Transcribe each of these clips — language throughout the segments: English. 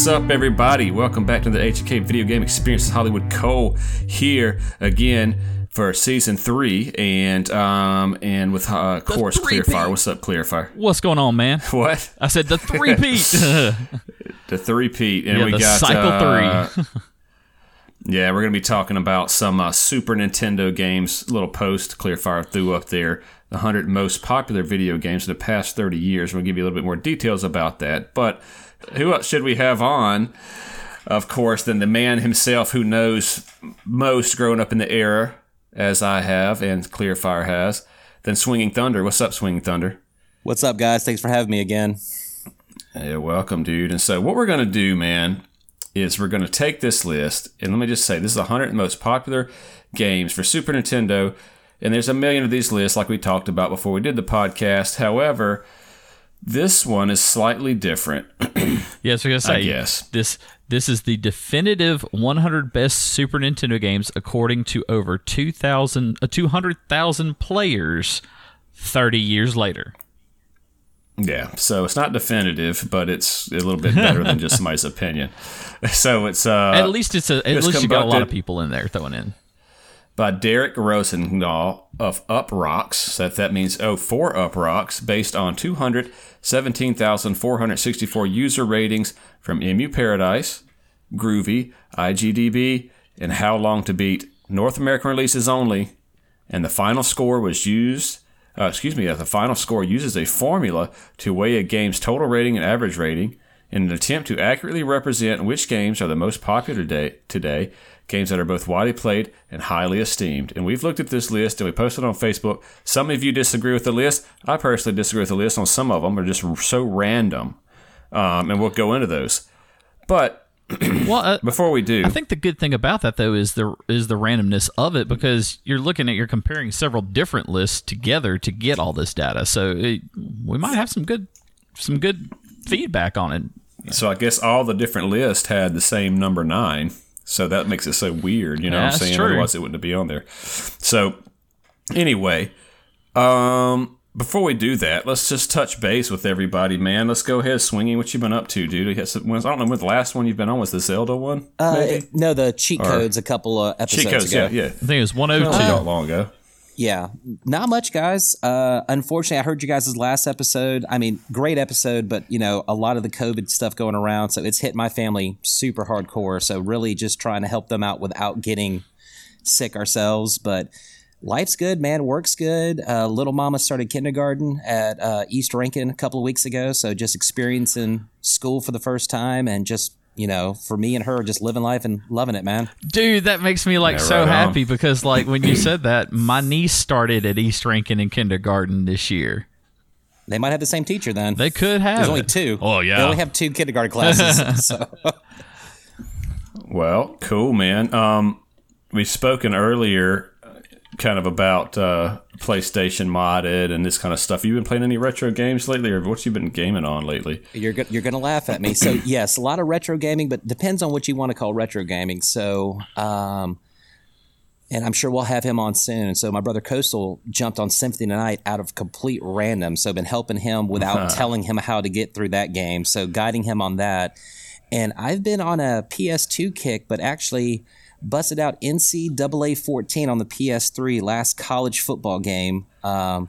What's up, everybody? Welcome back to the HK Video Game Experience. Hollywood Cole here again for season three, and um and with uh, of course Clearfire. What's up, Clearfire? What's going on, man? What I said the three peat. the three peat, and yeah, we the got cycle uh, three. Yeah, we're going to be talking about some uh, Super Nintendo games. Little post Clearfire threw up there. The 100 most popular video games of the past 30 years. We'll give you a little bit more details about that. But who else should we have on? Of course, than the man himself who knows most growing up in the era, as I have and Clearfire has, than Swinging Thunder. What's up, Swinging Thunder? What's up, guys? Thanks for having me again. Yeah, welcome, dude. And so, what we're going to do, man, is we're going to take this list and let me just say this is the 100 most popular games for Super Nintendo. And there's a million of these lists, like we talked about before we did the podcast. However, this one is slightly different. yes, we're gonna say I guess. this. This is the definitive 100 best Super Nintendo games according to over 2,000, uh, 200,000 players 30 years later. Yeah, so it's not definitive, but it's a little bit better than just somebody's opinion. So it's uh, At least it's a. At it's least you got a lot of people in there throwing in. by Derek Rosendahl of Up Rocks. That that means oh for Up Rocks, based on 217,464 user ratings from Emu Paradise, Grouvee, IGDB, and How Long to Beat. North American releases only, and the final score was used. Uh, excuse me, the final score uses a formula to weigh a game's total rating and average rating in an attempt to accurately represent which games are the most popular today, games that are both widely played and highly esteemed. And we've looked at this list and we posted on Facebook. Some of you disagree with the list. I personally disagree with the list on some of them. They're just so random. Um, and we'll go into those. But Well, uh, before we do, I think the good thing about that though is the is the randomness of it because you're looking at you're comparing several different lists together to get all this data. So it, we might have some good some good feedback on it. So I guess all the different lists had the same number nine. So that makes it so weird, you know Yeah, what I'm saying? true. Otherwise it wouldn't be on there. So anyway, um before we do that, let's just touch base with everybody, man. Let's go ahead swinging. What you've been up to, dude? You got some- I don't know when the last one you've been on was the Zelda one. Uh, no, the cheat codes a couple of episodes Cheat codes, ago. yeah, yeah. I think it was 102. Not long ago. Yeah, not much, guys. Uh, unfortunately, I heard you guys' last episode. I mean, great episode, but you know, a lot of the COVID stuff going around, so it's hit my family super hardcore. So really, just trying to help them out without getting sick ourselves. But life's good, man. Work's good. Uh, little mama started kindergarten at uh, East Rankin a couple of weeks ago, so just experiencing school for the first time, and just you know, for me and her, just living life and loving it, man. Dude, that makes me like Yeah, so right on. happy because like when you said that, my niece started at East Rankin in kindergarten this year. They might have the same teacher then. They could have. There's only it. two. Oh yeah. They only have two kindergarten classes. so Well, cool, man. Um, we've spoken earlier, kind of about uh, PlayStation modded and this kind of stuff. You been playing any retro games lately, or what you been gaming on lately? you're go- you're gonna laugh at me. So yes, a lot of retro gaming, but depends on what you want to call retro gaming. So um, and I'm sure we'll have him on soon. So my brother Coastal jumped on Symphony Tonight out of complete random. So I've been helping him without telling him how to get through that game. So guiding him on that. And I've been on a PS2 kick, but actually busted out NCAA 14 on the PS3 last college football game. Um,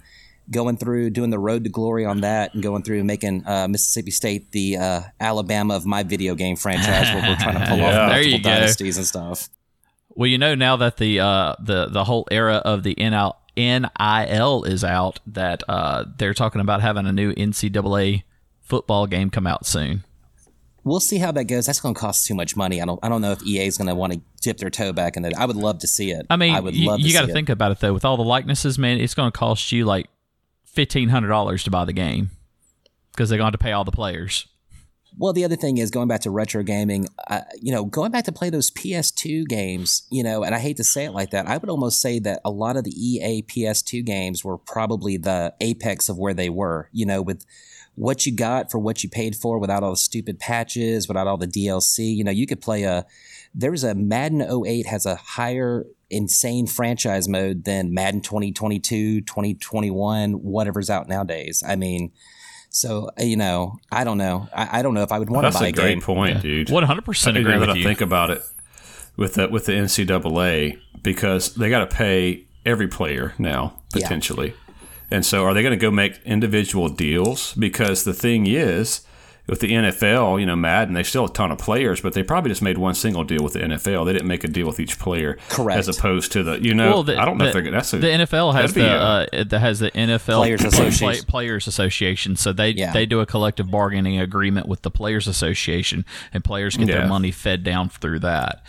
going through doing the road to glory on that and going through making uh, Mississippi State the uh, Alabama of my video game franchise where we're trying to pull Yeah. off There multiple you dynasties and stuff. Well, you know now that the uh, the the whole era of the NL, NIL is out, that uh, they're talking about having a new NCAA football game come out soon. We'll see how that goes. That's going to cost too much money. I don't. I don't know if EA is going to want to dip their toe back in it. I would love to see it. I mean, I would you, love to you got to it. think about it though. With all the likenesses, man, it's going to cost you like fifteen hundred dollars to buy the game because they're going to pay all the players. Well, the other thing is going back to retro gaming. Uh, you know, going back to play those PS2 games. You know, and I hate to say it like that. I would almost say that a lot of the EA PS2 games were probably the apex of where they were. You know, with what you got for what you paid for, without all the stupid patches, without all the DLC. You know, you could play a. There was a Madden 08 has a higher insane franchise mode than Madden 2022, 2021, whatever's out nowadays. I mean, So uh, you know, I don't know. I, I don't know if I would want to buy a a great game. point, dude. One hundred percent agree now with that I think about it, with the with the NCAA, because they got to pay every player now Yeah. Potentially, and so are they going to go make individual deals? Because the thing is, with the NFL, you know, Madden, they still have a ton of players, but they probably just made one single deal with the NFL. They didn't make a deal with each player, Correct. As opposed to the, you know, Well, the, I don't know the, if they're that's a, the NFL has the a- uh, has the NFL Players Association. Players Association. So they Yeah. they do a collective bargaining agreement with the Players Association, and players get Yeah. their money fed down through that.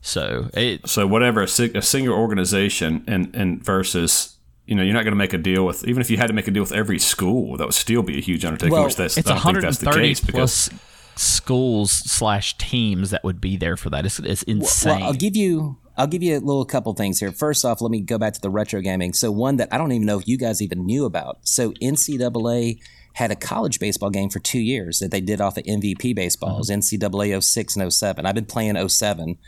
So it So whatever a, a single organization and and versus you know you're not going to make a deal with even if you had to make a deal with every school that would still be a huge undertaking. Well, which that's it's I don't think that's the 130 case because plus schools slash teams that would be there for that. It's, it's insane. Well, I'll give you I'll give you a little couple things here. First off, let me go back to the retro gaming. So one that I don't even know if you guys even knew about. So NCAA had a college baseball game for two years that they did off of MVP baseballs, mm-hmm. NCAA 06 and 07. I've been playing 07.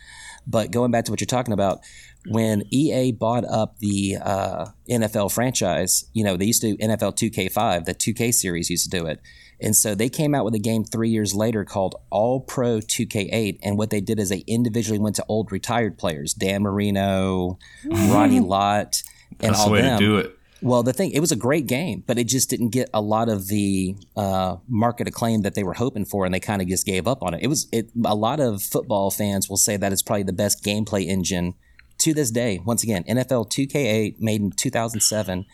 But going back to what you're talking about, when EA bought up the uh, NFL franchise, you know, they used to do NFL 2K5, the 2K series used to do it. And so they came out with a game three years later called All Pro 2K8. And what they did is they individually went to old retired players, Dan Marino, Ronnie Lott, and that's all the way them. to do it. Well, the thing, it was a great game, but it just didn't get a lot of the uh, market acclaim that they were hoping for, and they kind of just gave up on it. It was it. A lot of football fans will say that it's probably the best gameplay engine to this day. Once again, NFL 2K8 made in 2007,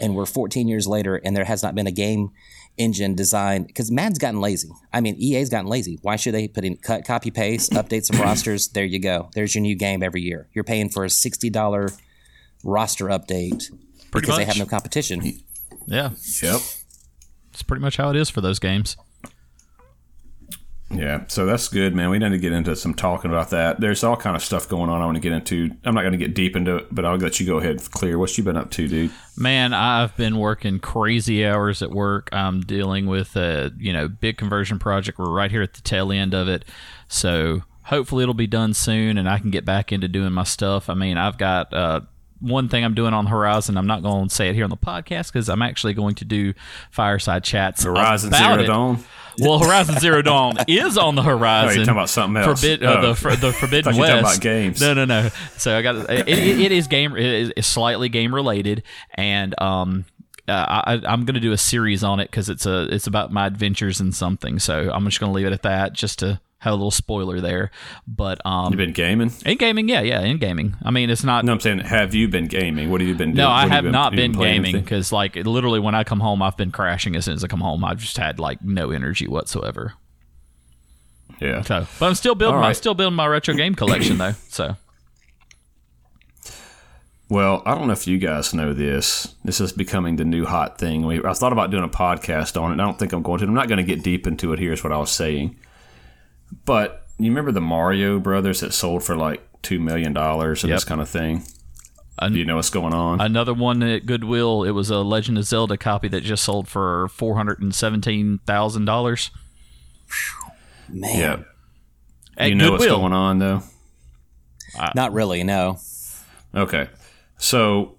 and we're 14 years later, and there has not been a game engine designed because Madden's gotten lazy. I mean, EA's gotten lazy. Why should they put in cut, copy, paste, update some rosters? There you go. There's your new game every year. You're paying for a sixty dollar roster update Pretty because they have no competition. yeah, Yep. it's pretty much how it is for those games. Yeah, so that's good, man. We need to get into some talking about that. There's all kind of stuff going on. I want to get into. I'm not going to get deep into it, but I'll let you go ahead. Clear. What you been up to, dude? Man, I've been working crazy hours at work. I'm dealing with a you know big conversion project. We're right here at the tail end of it, so hopefully it'll be done soon, and I can get back into doing my stuff. I mean, I've got uh, one thing I'm doing on the horizon. I'm not going to say it here on the podcast because I'm actually going to do fireside chats. Horizon about Zero it. Dawn. Well, Horizon Zero Dawn is on the Oh, horizon. you're talking about something else. Forbid, uh, Oh. the, for, the Forbidden Thought you were West. talking about games. No, no, no. So I got it. It, it is game. It is slightly game related, and um, uh, I, I'm going to do a series on it because it's a it's about my adventures in something. So I'm just going to leave it at that, just to have a little spoiler there. But um, you've been gaming? in gaming, yeah, yeah, in gaming. I mean, it's not. No, I'm saying, have you been gaming? What have you been doing? No, I What have you not been gaming because, like, literally, when I come home, I've been crashing as soon as I come home. I've just had like no energy whatsoever. Yeah. So, but I'm still building. My, I'm still building my retro game collection though. So, Well, I don't know if you guys know this. This is becoming the new hot thing. We, I thought about doing a podcast on it. I don't think I'm going to. I'm not going to get deep into it. Here's what I was saying. But you remember the Mario Brothers that sold for like two million dollars and Yep. this kind of thing? An- Do you know what's going on? another one at Goodwill. It was a Legend of Zelda copy that just sold for four hundred and seventeen thousand dollars Man, yeah. at you know Goodwill. what's going on though. not really. No. Okay. So,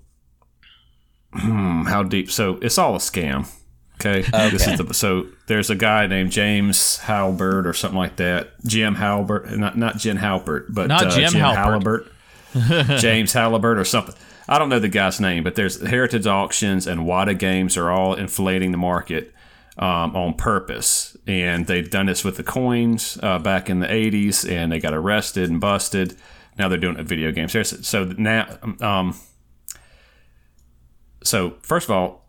hmm, how deep? So it's all a scam. Okay. This is the, so there's a guy named James Halbert or something like that. Jim Halbert, not not Jen Halbert, but Not uh, Jim Halpert. Halibert. James Halibert or something. I don't know the guy's name, but there's Heritage Auctions and Wata Games are all inflating the market um, on purpose, and they've done this with the coins uh, back in the '80s, and they got arrested and busted. Now they're doing it with video games. So now, um, so first of all,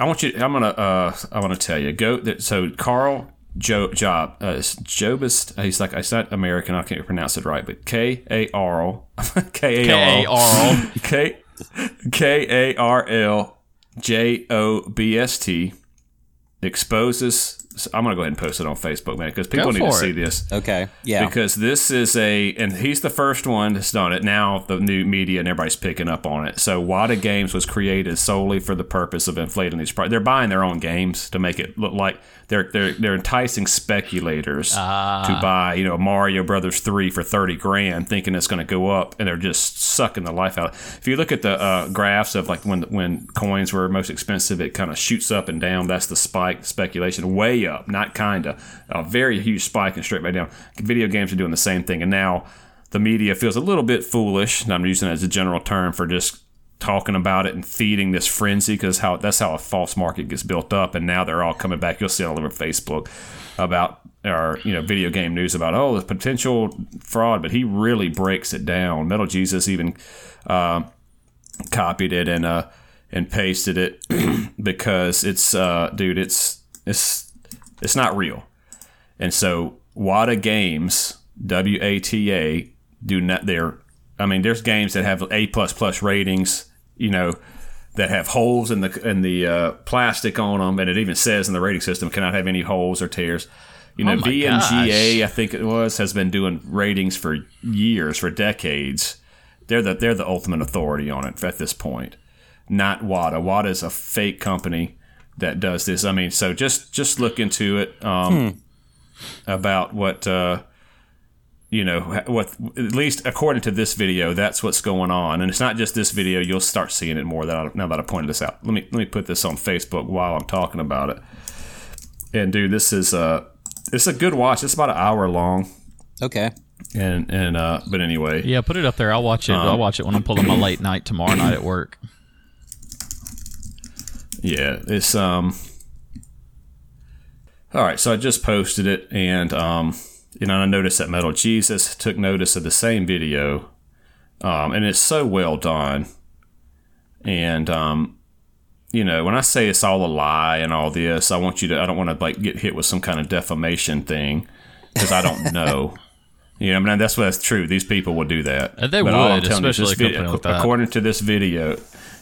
I want you. I'm gonna. Uh, I want to tell you. Go. So Carl Jo Job. Uh, Jobist. He's like. It's not American. I can't pronounce it right. But K A R L K A R L. K K A R L J O B S T exposes. I'm gonna go ahead and post it on Facebook, man, because people Go need to for see this. Okay. Yeah. because this is a and he's the first one that's done it. Now the new media and everybody's picking up on it. So wata games was created solely for the purpose of inflating these prices they're buying their own games to make it look like they're they're, they're enticing speculators to buy you know mario brothers 3 for 30 grand thinking it's going to go up and they're just sucking the life out if you look at the uh, graphs of like when when coins were most expensive it kind of shoots up and down. That's the spike spike speculation. Way up, not kinda, a very huge spike and straight back down. Video games are doing the same thing, and now the media feels a little bit foolish. And I'm using it as a general term for just talking about it and feeding this frenzy because how that's how a false market gets built up. And now they're all coming back. You'll see all over Facebook about or you know video game news about oh the potential fraud, but he really breaks it down. Metal Jesus even uh, copied it and uh, and pasted it because it's uh, dude, it's it's it's not real. And so WATA Games, W A T A, do not. They're I mean, there's games that have A plus plus ratings. You know, that have holes in the in the uh, plastic on them, and it even says in the rating system cannot have any holes or tears. You know, Oh my VMGA, I think it was, has been doing ratings for years, for decades. They're the they're the ultimate authority on it at this point. Not WATA. WATA is a fake company that does this. I mean, so just just look into it um, about what uh, you know what at least according to this video that's what's going on and it's not just this video you'll start seeing it more that I, now that i pointed this out let me let me put this on facebook while i'm talking about it and dude this is uh it's a good watch it's about an hour long Okay. and and uh but anyway Yeah, put it up there. I'll watch it. I'll watch it when I'm pulling my late night tomorrow night at work. Yeah, it's um. All right, so I just posted it, and um, you know, I noticed that Metal Jesus took notice of the same video, um, and it's so well done, and um, you know, when I say it's all a lie and all this, I want you to, I don't want to like get hit with some kind of defamation thing because I don't know. You know, I mean, that's what's true. These people will do that. Uh, they But would, especially company like. According to this video,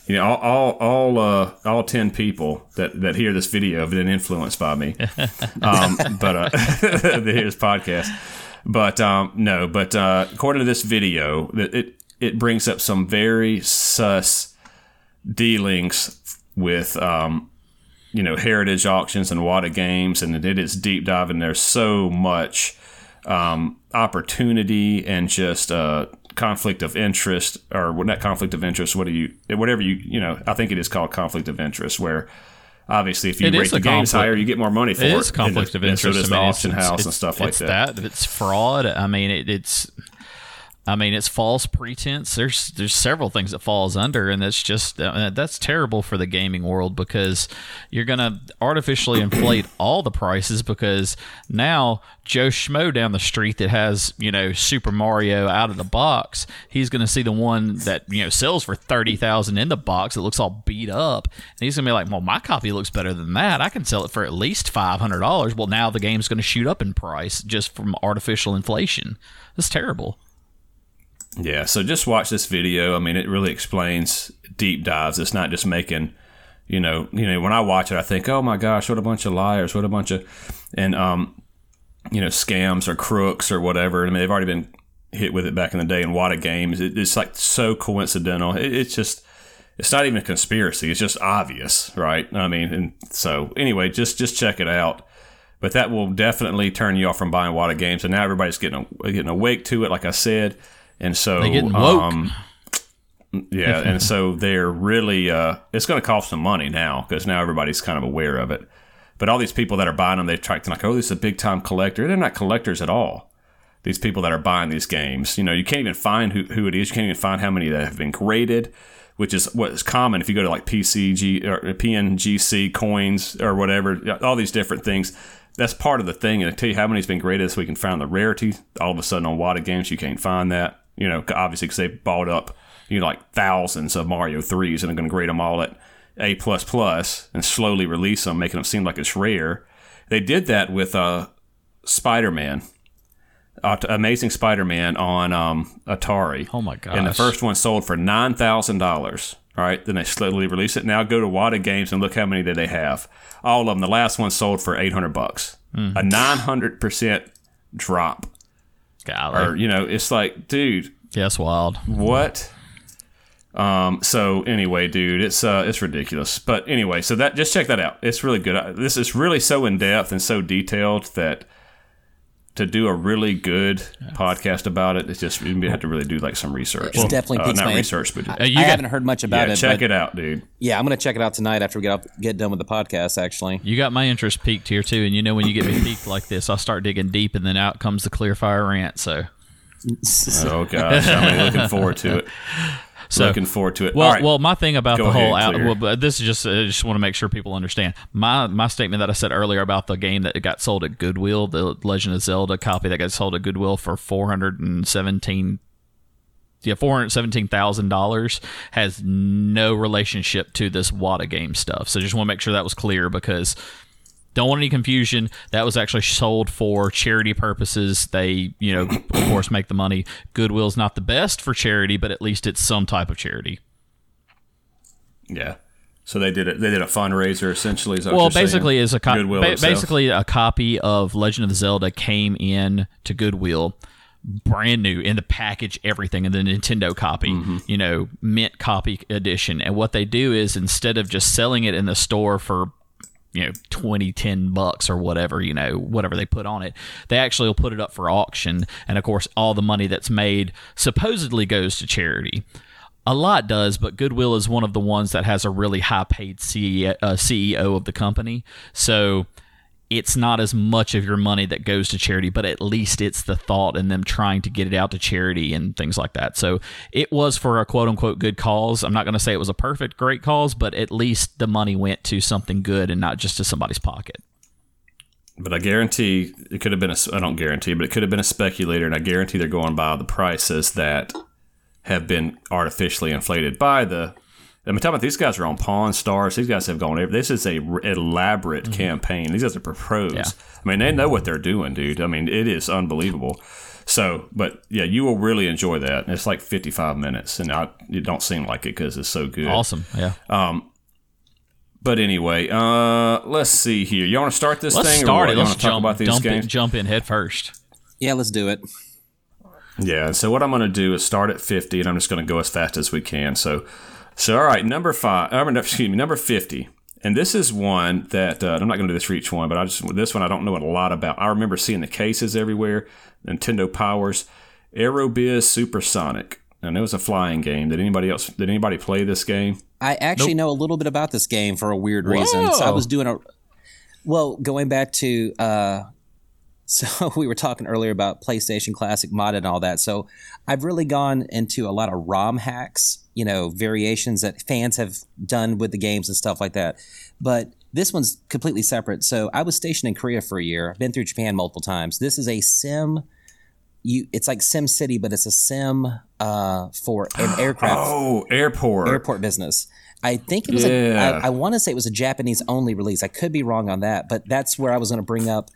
you know, all all all, uh, all ten people that, that hear this video have been influenced by me. um, but uh, that hear this podcast. But um, no, but uh, according to this video, it it, it brings up some very sus dealings with um, you know heritage auctions and Wata games, and it is deep diving. There's so much um, opportunity and just uh, conflict of interest, or not conflict of interest. What do you, whatever you, you know, I think it is called conflict of interest, where obviously if you It rate the games conflict- higher, you get more money for It it. is conflict of and so interest. does I the mean, auction it's- house and stuff like it's that. It's fraud. I mean, it, it's. I mean, it's false pretense. There's there's several things that falls under, and that's just uh, that's terrible for the gaming world because you're gonna artificially inflate all the prices because now Joe Schmo down the street that has you know Super Mario out of the box, he's gonna see the one that you know sells for thirty thousand in the box that looks all beat up, and he's gonna be like, well, my copy looks better than that. I can sell it for at least five hundred dollars. Well, now the game's gonna shoot up in price just from artificial inflation. That's terrible. Yeah, so just watch this video. I mean, it really explains deep dives. It's not just making, you know, you know. When I watch it, I think, oh my gosh, what a bunch of liars, what a bunch of, and um, you know, scams or crooks or whatever. I mean, they've already been hit with it back in the day in Wata games. It, it's like so coincidental. It, it's just, it's not even a conspiracy. It's just obvious, right? I mean, and so anyway, just just check it out. But that will definitely turn you off from buying Wata games. And now everybody's getting getting awake to it, like I said. And so They getting woke. um, yeah, and so they're really uh, it's going to cost some money now because now everybody's kind of aware of it. But all these people that are buying them, they try to like, oh, this is a big time collector. They're not collectors at all. These people that are buying these games, you know, you can't even find who, who it is. You can't even find how many that have been graded, which is what is common if you go to like PCG or PNGC coins or whatever. All these different things. That's part of the thing. And I tell you how many's been graded, so we can find the rarity. All of a sudden on Wata games, you can't find that. You know, obviously because they bought up you know like thousands of Mario threes and are going to grade them all at A plus plus and slowly release them, making them seem like it's rare. They did that with uh, Spider Man, uh, Amazing Spider Man on um, Atari. Oh my god! And the first one sold for nine thousand dollars. All right, then they slowly release it. Now go to Wata Games and look how many did they have. All of them. The last one sold for eight hundred bucks. Hmm. A nine hundred percent drop. Golly. Or you know, it's like, dude, yeah, that's wild. what? Um. So anyway, dude, it's uh, it's ridiculous. But anyway, so that just check that out. It's really good. I- This is really so in depth and so detailed that to do a really good podcast about it, it's just you have to really do like some research. It's definitely uh, piques not my research, but Uh, I you got- haven't heard much about yeah, it. check but it out, dude. Yeah, I'm gonna check it out tonight after we get off, get done with the podcast. Actually, You got my interest peaked here too, and you know when you get me peaked like this, I'll start digging deep, and then out comes the clear fire rant. So, Oh gosh, I'm really looking forward to it. so looking forward to it. Well, right. well, my thing about Go the whole ahead, out, well, but this is just I just want to make sure people understand my my statement that I said earlier about the game that got sold at Goodwill, the Legend of Zelda copy that got sold at Goodwill for four hundred and seventeen. Yeah, four hundred seventeen thousand dollars has no relationship to this Wata game stuff. So just want to make sure that was clear because don't want any confusion. That was actually sold for charity purposes. They, you know, of course, make the money. Goodwill's not the best for charity, but at least it's some type of charity. yeah. So they did it. They did a fundraiser essentially. Well, saying? basically, is a co- Goodwill ba- basically a copy of Legend of Zelda came in to Goodwill, brand new in the package, everything, and the Nintendo copy, Mm-hmm. you know, mint copy edition. And what they do is instead of just selling it in the store for you know 20 10 bucks or whatever you know whatever they put on it they actually will put it up for auction. And of course all the money that's made supposedly goes to charity. A lot does but goodwill is one of the ones that has a really high paid CEO, uh, CEO of the company. So it's not as much of your money that goes to charity, but at least it's the thought and them trying to get it out to charity and things like that. So it was for a quote unquote good cause. I'm not going to say it was a perfect, great cause, but at least the money went to something good and not just to somebody's pocket. But I guarantee it could have been a. I don't guarantee, but it could have been a speculator, and I guarantee they're going by the prices that have been artificially inflated by the. I mean, talking about these guys are on Pawn Stars. These guys have gone. This is a r- elaborate campaign. These guys are pros. Yeah. I mean, they know what they're doing, dude. I mean, it is unbelievable. So, but yeah, you will really enjoy that. It's like 55 minutes, and I, it don't seem like it because it's so good. Awesome. Yeah. But anyway, uh, let's see here. You want to start this Let's thing? start or it. what? You Let's wanna talk about these jump, games? in, jump in head first. yeah, let's do it. Yeah, so what I'm going to do is start at 50, and I'm just going to go as fast as we can. So, so all right, number five, uh, excuse me, number 50, and this is one that uh, I'm not going to do this for each one, but I just this one I don't know a lot about. I remember seeing the cases everywhere. Nintendo Powers, Aerobiz Supersonic, and it was a flying game. Did anybody else? Did anybody play this game? I actually know a little bit about this game for a weird reason. So I was doing a well, going back to uh so we were talking earlier about PlayStation Classic mod and all that. So I've really gone into a lot of ROM hacks, you know, variations that fans have done with the games and stuff like that. But this one's completely separate. So I was stationed in Korea for a year. I've been through Japan multiple times. This is a sim you it's like Sim City, but it's a sim uh, for an aircraft Oh, airport. airport business. I think it was. Yeah. A, I, I want to say it was a Japanese only release. I could be wrong on that, but that's where I was going to bring up.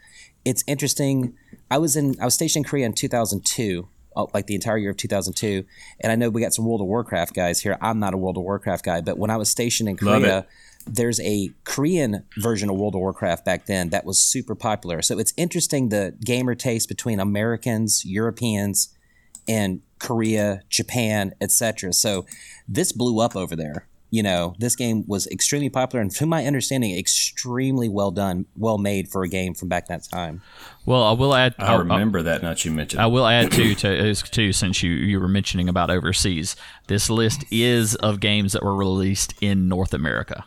It's interesting. I was in. I was stationed in Korea in 2002, oh, Uh, like the entire year of 2002, and I know we got some World of Warcraft guys here. I'm not a World of Warcraft guy, but when I was stationed in Korea. There's a Korean version of World of Warcraft back then that was super popular. So it's interesting the gamer taste between Americans, Europeans, and Korea, Japan, etc. So this blew up over there. You know, this game was extremely popular and, to my understanding, extremely well done, well made for a game from back that time. Well, I will add. I remember that. Now that you mentioned. I will add too to is too since you you were mentioning about overseas. This list is of games that were released in North America.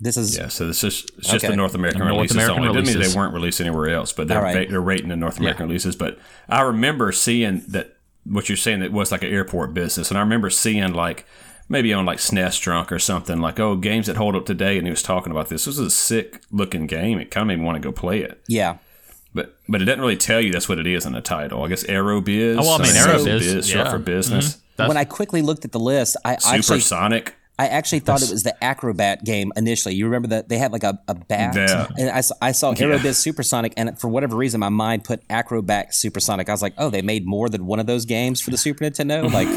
This is Yeah, so this is it's just Okay. the North American North releases American only. It doesn't mean they weren't released anywhere else, but they're, All right. they're rating the North American releases. But I remember seeing that what you're saying that was like an airport business, and I remember seeing like maybe on like SNES Drunk or something like oh games that hold up today, and he was talking about this. This is a sick looking game. It kind of made me want to go play it, yeah. but but it doesn't really tell you that's what it is in the title. I guess Aerobiz. Oh, well, I mean, it's Aerobiz, biz, short for business. Mm-hmm. That's- when I quickly looked at the list, I actually Supersonic. I actually thought it was the Acrobat game initially. You remember that they had like a, a bat, Yeah. and I, saw- I saw Aerobiz Supersonic, and for whatever reason, my mind put Acrobat Supersonic. I was like, oh, they made more than one of those games for the Super Nintendo. Like,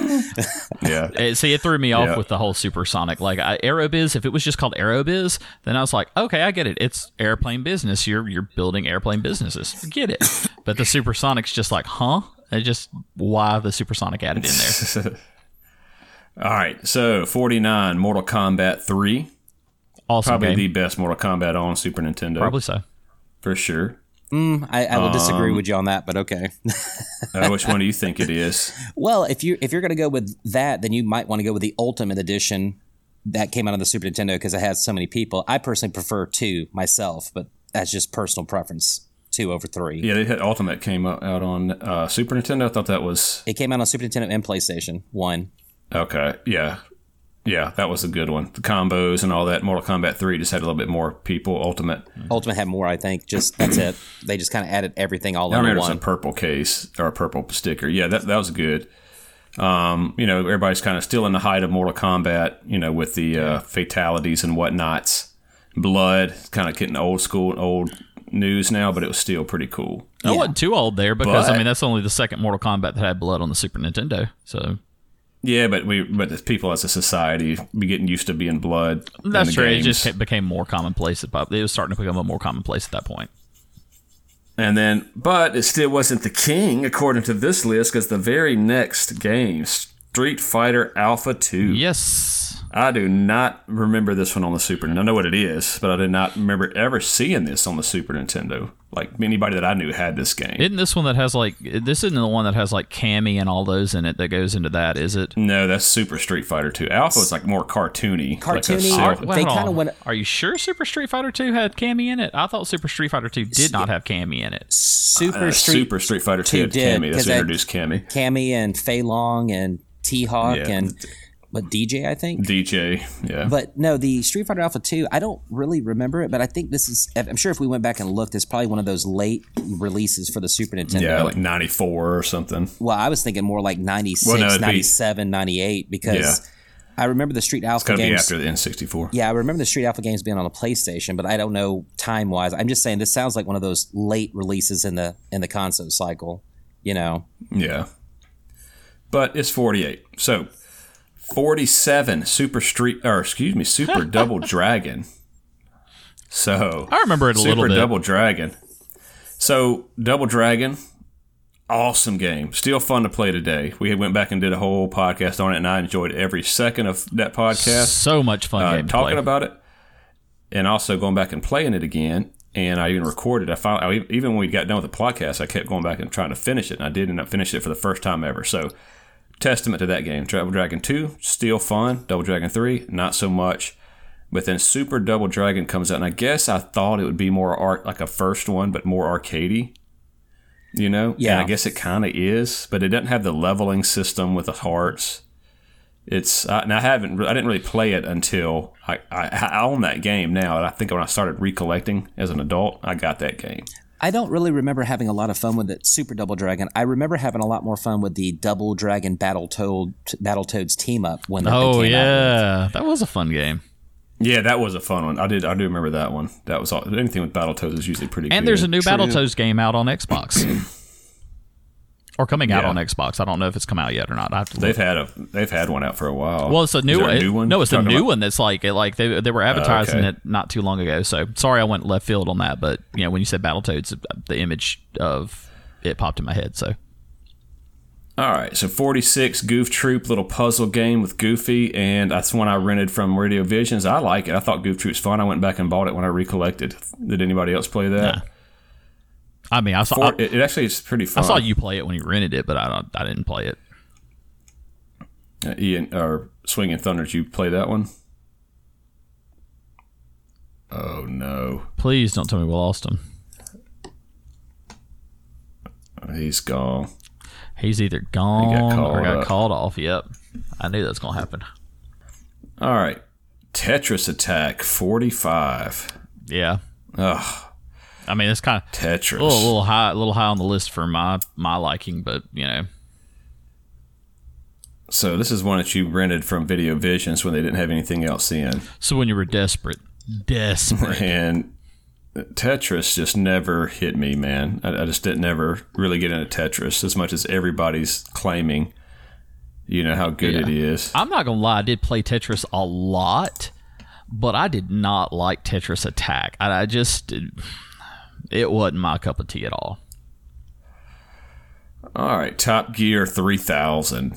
Yeah. It, see, it threw me off Yeah. with the whole supersonic. Like I, Aerobiz, if it was just called Aerobiz, then I was like, okay, I get it. It's airplane business. You're you're building airplane businesses. Get it. But the supersonic's just like, huh? It just why the supersonic added in there. All right, so 49, Mortal Kombat 3. Awesome Probably game. the best Mortal Kombat on Super Nintendo. Probably so. For sure. I, I will disagree with you on that, but okay. Uh, which one do you think it is? well, if you if you're going to go with that, then you might want to go with the Ultimate Edition that came out on the Super Nintendo because it has so many people. I personally prefer two myself, but that's just personal preference. Two over three. Yeah, they had Ultimate came out out on uh, Super Nintendo. I thought that was It came out on Super Nintendo and PlayStation One. Okay. Yeah, yeah, that was a good one. The combos and all that. Mortal Kombat Three just had a little bit more people. Ultimate. Ultimate had more, I think. Just that's it. They just kind of added everything all I into remember it was one. a purple case or a purple sticker. Yeah, that that was good. Um, you know, everybody's kind of still in the height of Mortal Kombat. You know, with the uh, fatalities and whatnots, blood, kind of getting old school, old news now, but it was still pretty cool. I wasn't too old there because I But- mean that's only the second Mortal Kombat that had blood on the Super Nintendo. So Yeah, but we, but the people as a society, be getting used to being blood. in that's true. It just became more commonplace. It was starting to become a more commonplace at that point. And then, but it still wasn't the king according to this list because the very next game, Street Fighter Alpha Two. Yes. I do not remember this one on the Super. Nintendo. I know what it is, but I did not remember ever seeing this on the Super Nintendo. Like anybody that I knew had this game. Isn't this one that has like this isn't the one that has like Cammy and all those in it that goes into that, is it? no, that's Super Street Fighter Two. Alpha was like more cartoony. like a Cartoony? cel- Are- Well, They kinda went- Are you sure Super Street Fighter 2 had Cammy in it? I thought Super Street Fighter 2 did not have Cammy in it. Super uh, Street Super Street Fighter Two Two had did, Cammy. That's 'cause what that- introduced Cammy. Cammy and Fei Long and T Hawk Yeah. and what DJ I think. DJ. Yeah. But no, the Street Fighter Alpha 2, I don't really remember it, but I think this is, I'm sure if we went back and looked, it's probably one of those late releases for the Super Nintendo. yeah, like ninety four or something. well, I was thinking more like 96, Well, no, it'd be- 97, 98, because Yeah. I remember the Street Alpha be games. after the N sixty four. yeah, I remember the Street Alpha games being on a PlayStation, but I don't know time wise. I'm just saying this sounds like one of those late releases in the in the console cycle. You know, Yeah. But it's 48. So 47 Super Street or excuse me, Super Double Dragon. So I remember it a Super little bit. Super Double Dragon. So Double Dragon, awesome game. Still fun to play today. We went back and did a whole podcast on it, and I enjoyed every second of that podcast. So much fun uh, game talking play. about it, and also going back and playing it again. And I even recorded. I found even when we got done with the podcast, I kept going back and trying to finish it, and I did end up finishing it for the first time ever. So, testament to that game. Double Dragon Two, still fun. Double Dragon Three, not so much. But then Super Double Dragon comes out, and I guess I thought it would be more art like a first one, but more arcadey. You know, Yeah. And I guess it kind of is, but it doesn't have the leveling system with the hearts. It's uh, and I haven't I didn't really play it until I, I, I own that game now. And I think when I started recollecting as an adult, I got that game. I don't really remember having a lot of fun with it. Super Double Dragon. I remember having a lot more fun with the Double Dragon Battle Toad Battle Toads team up when that Oh they came out. yeah, that was a fun game. Yeah, that was a fun one. I did I do remember that one. That was all, anything with Battletoads is usually pretty. And good. there's a new Battle Battletoads game out on Xbox. or coming out Yeah. on Xbox. I don't know if it's come out yet or not. I have to look. They've had a they've had one out for a while. Well, it's a new one. A new one. No, it's a new about- one that's like it, like they they were oh, advertising okay. it not too long ago. So sorry, I went left field on that. But you know, when you said Battletoads, the image of it popped in my head. So All right, so 46 Goof Troop little puzzle game with Goofy, and that's one I rented from Radio Visions. I like it. I thought Goof Troop's fun. I went back and bought it when I recollected. Did anybody else play that? Nah. I mean, I saw For- I, it, it actually is pretty fun. I saw you play it when you rented it, but I don't, I didn't play it. Uh, Ian or Swinging Thunder. Did you play that one? Oh no, Please don't tell me we lost him. he's gone. He's either gone called or got up. called off. Yep, I knew that was gonna happen. All right, Tetris Attack 45. Yeah, Ugh, I mean it's kind of Tetris. a little, a little high, a little high on the list for my my liking, but you know, So this is one that you rented from Video Visions when they didn't have anything else in. so when you were desperate, desperate. and Tetris just never hit me, man. I, I just didn't never really get into Tetris as much as everybody's claiming. You know how good it is. I'm not gonna lie, I did play Tetris a lot, but I did not like Tetris Attack. I, I just it wasn't my cup of tea at all. All right, Top Gear 3000.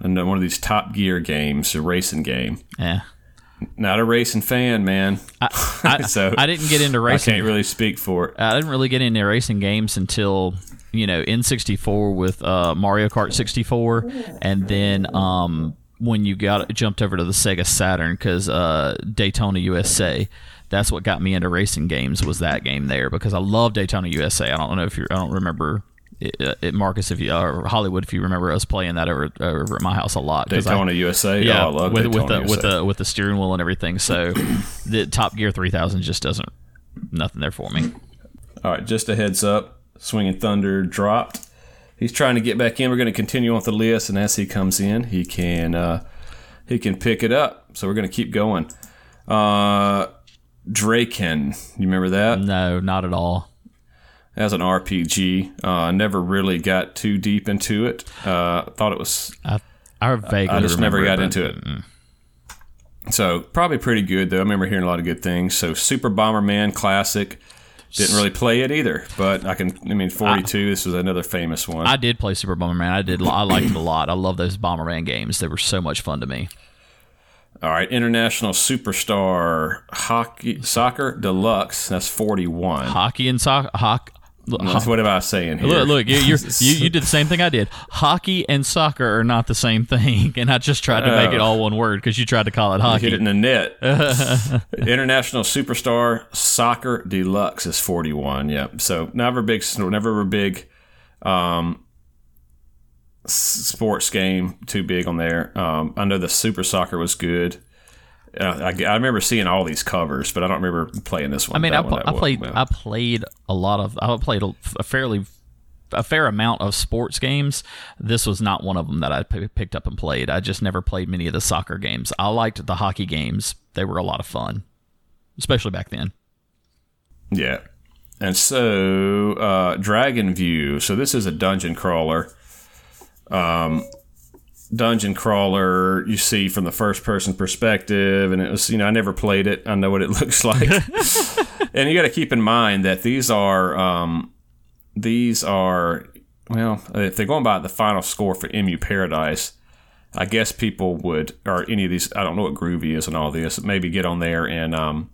And one of these Top Gear games, a racing game. Yeah. not a racing fan, man. I, I, So, I didn't get into I racing. can't really speak for it. I didn't really get into racing games until you know N64 with uh, Mario Kart 64, and then um, when you got jumped over to the Sega Saturn because uh, Daytona USA. That's what got me into racing games was that game there because I love Daytona USA. I don't know if you I don't remember it, it, Marcus if you or Hollywood if you remember us playing that over over at my house a lot. 'cause I- Daytona USA. yeah, oh, I love with, Daytona with the USA. with the with the steering wheel and everything. So the Top Gear 3000 just doesn't nothing there for me. All right, just a heads up. Swinging Thunder dropped. He's trying to get back in. We're going to continue on with the list, and as he comes in, he can uh, he can pick it up. So we're going to keep going. Uh, Drakkhen, you remember that? No, not at all. As an RPG, uh, I never really got too deep into it. Uh, thought it was I I vaguely I just never got but- into it. So probably pretty good though. I remember hearing a lot of good things. So Super Bomberman classic. Didn't really play it either, but I can. I mean, forty-two. this was another famous one. I did play Super Bomberman. I did. I liked it a lot. I love those Bomberman games. They were so much fun to me. All right, International Superstar Hockey Soccer Deluxe. That's forty-one. Hockey and soccer. Hock. That's what am I saying here? Look, look, you, you you did the same thing I did. Hockey and soccer are not the same thing, and I just tried to make it all one word because you tried to call it hockey. Hit it in the net. International Superstar Soccer Deluxe is forty-one. Yep. So never big, never a big, um, sports game too big on there. Um, I know the Super Soccer was good. Uh, I, I remember seeing all these covers, but I don't remember playing this one. I mean, I, pl- I played Well, I played a lot of I played a, a fairly a fair amount of sports games. This was not one of them that I p- picked up and played. I just never played many of the soccer games. I liked the hockey games. They were a lot of fun, especially back then. Yeah. And so, uh, Dragon View. So this is a dungeon crawler. Um, dungeon crawler you see from the first person perspective, and it was you know I never played it. I know what it looks like. and you got to keep in mind that these are um, these are well if they're going by the final score for Emu Paradise. I guess people would, or any of these, I don't know what Grouvee is and all this, maybe get on there and um,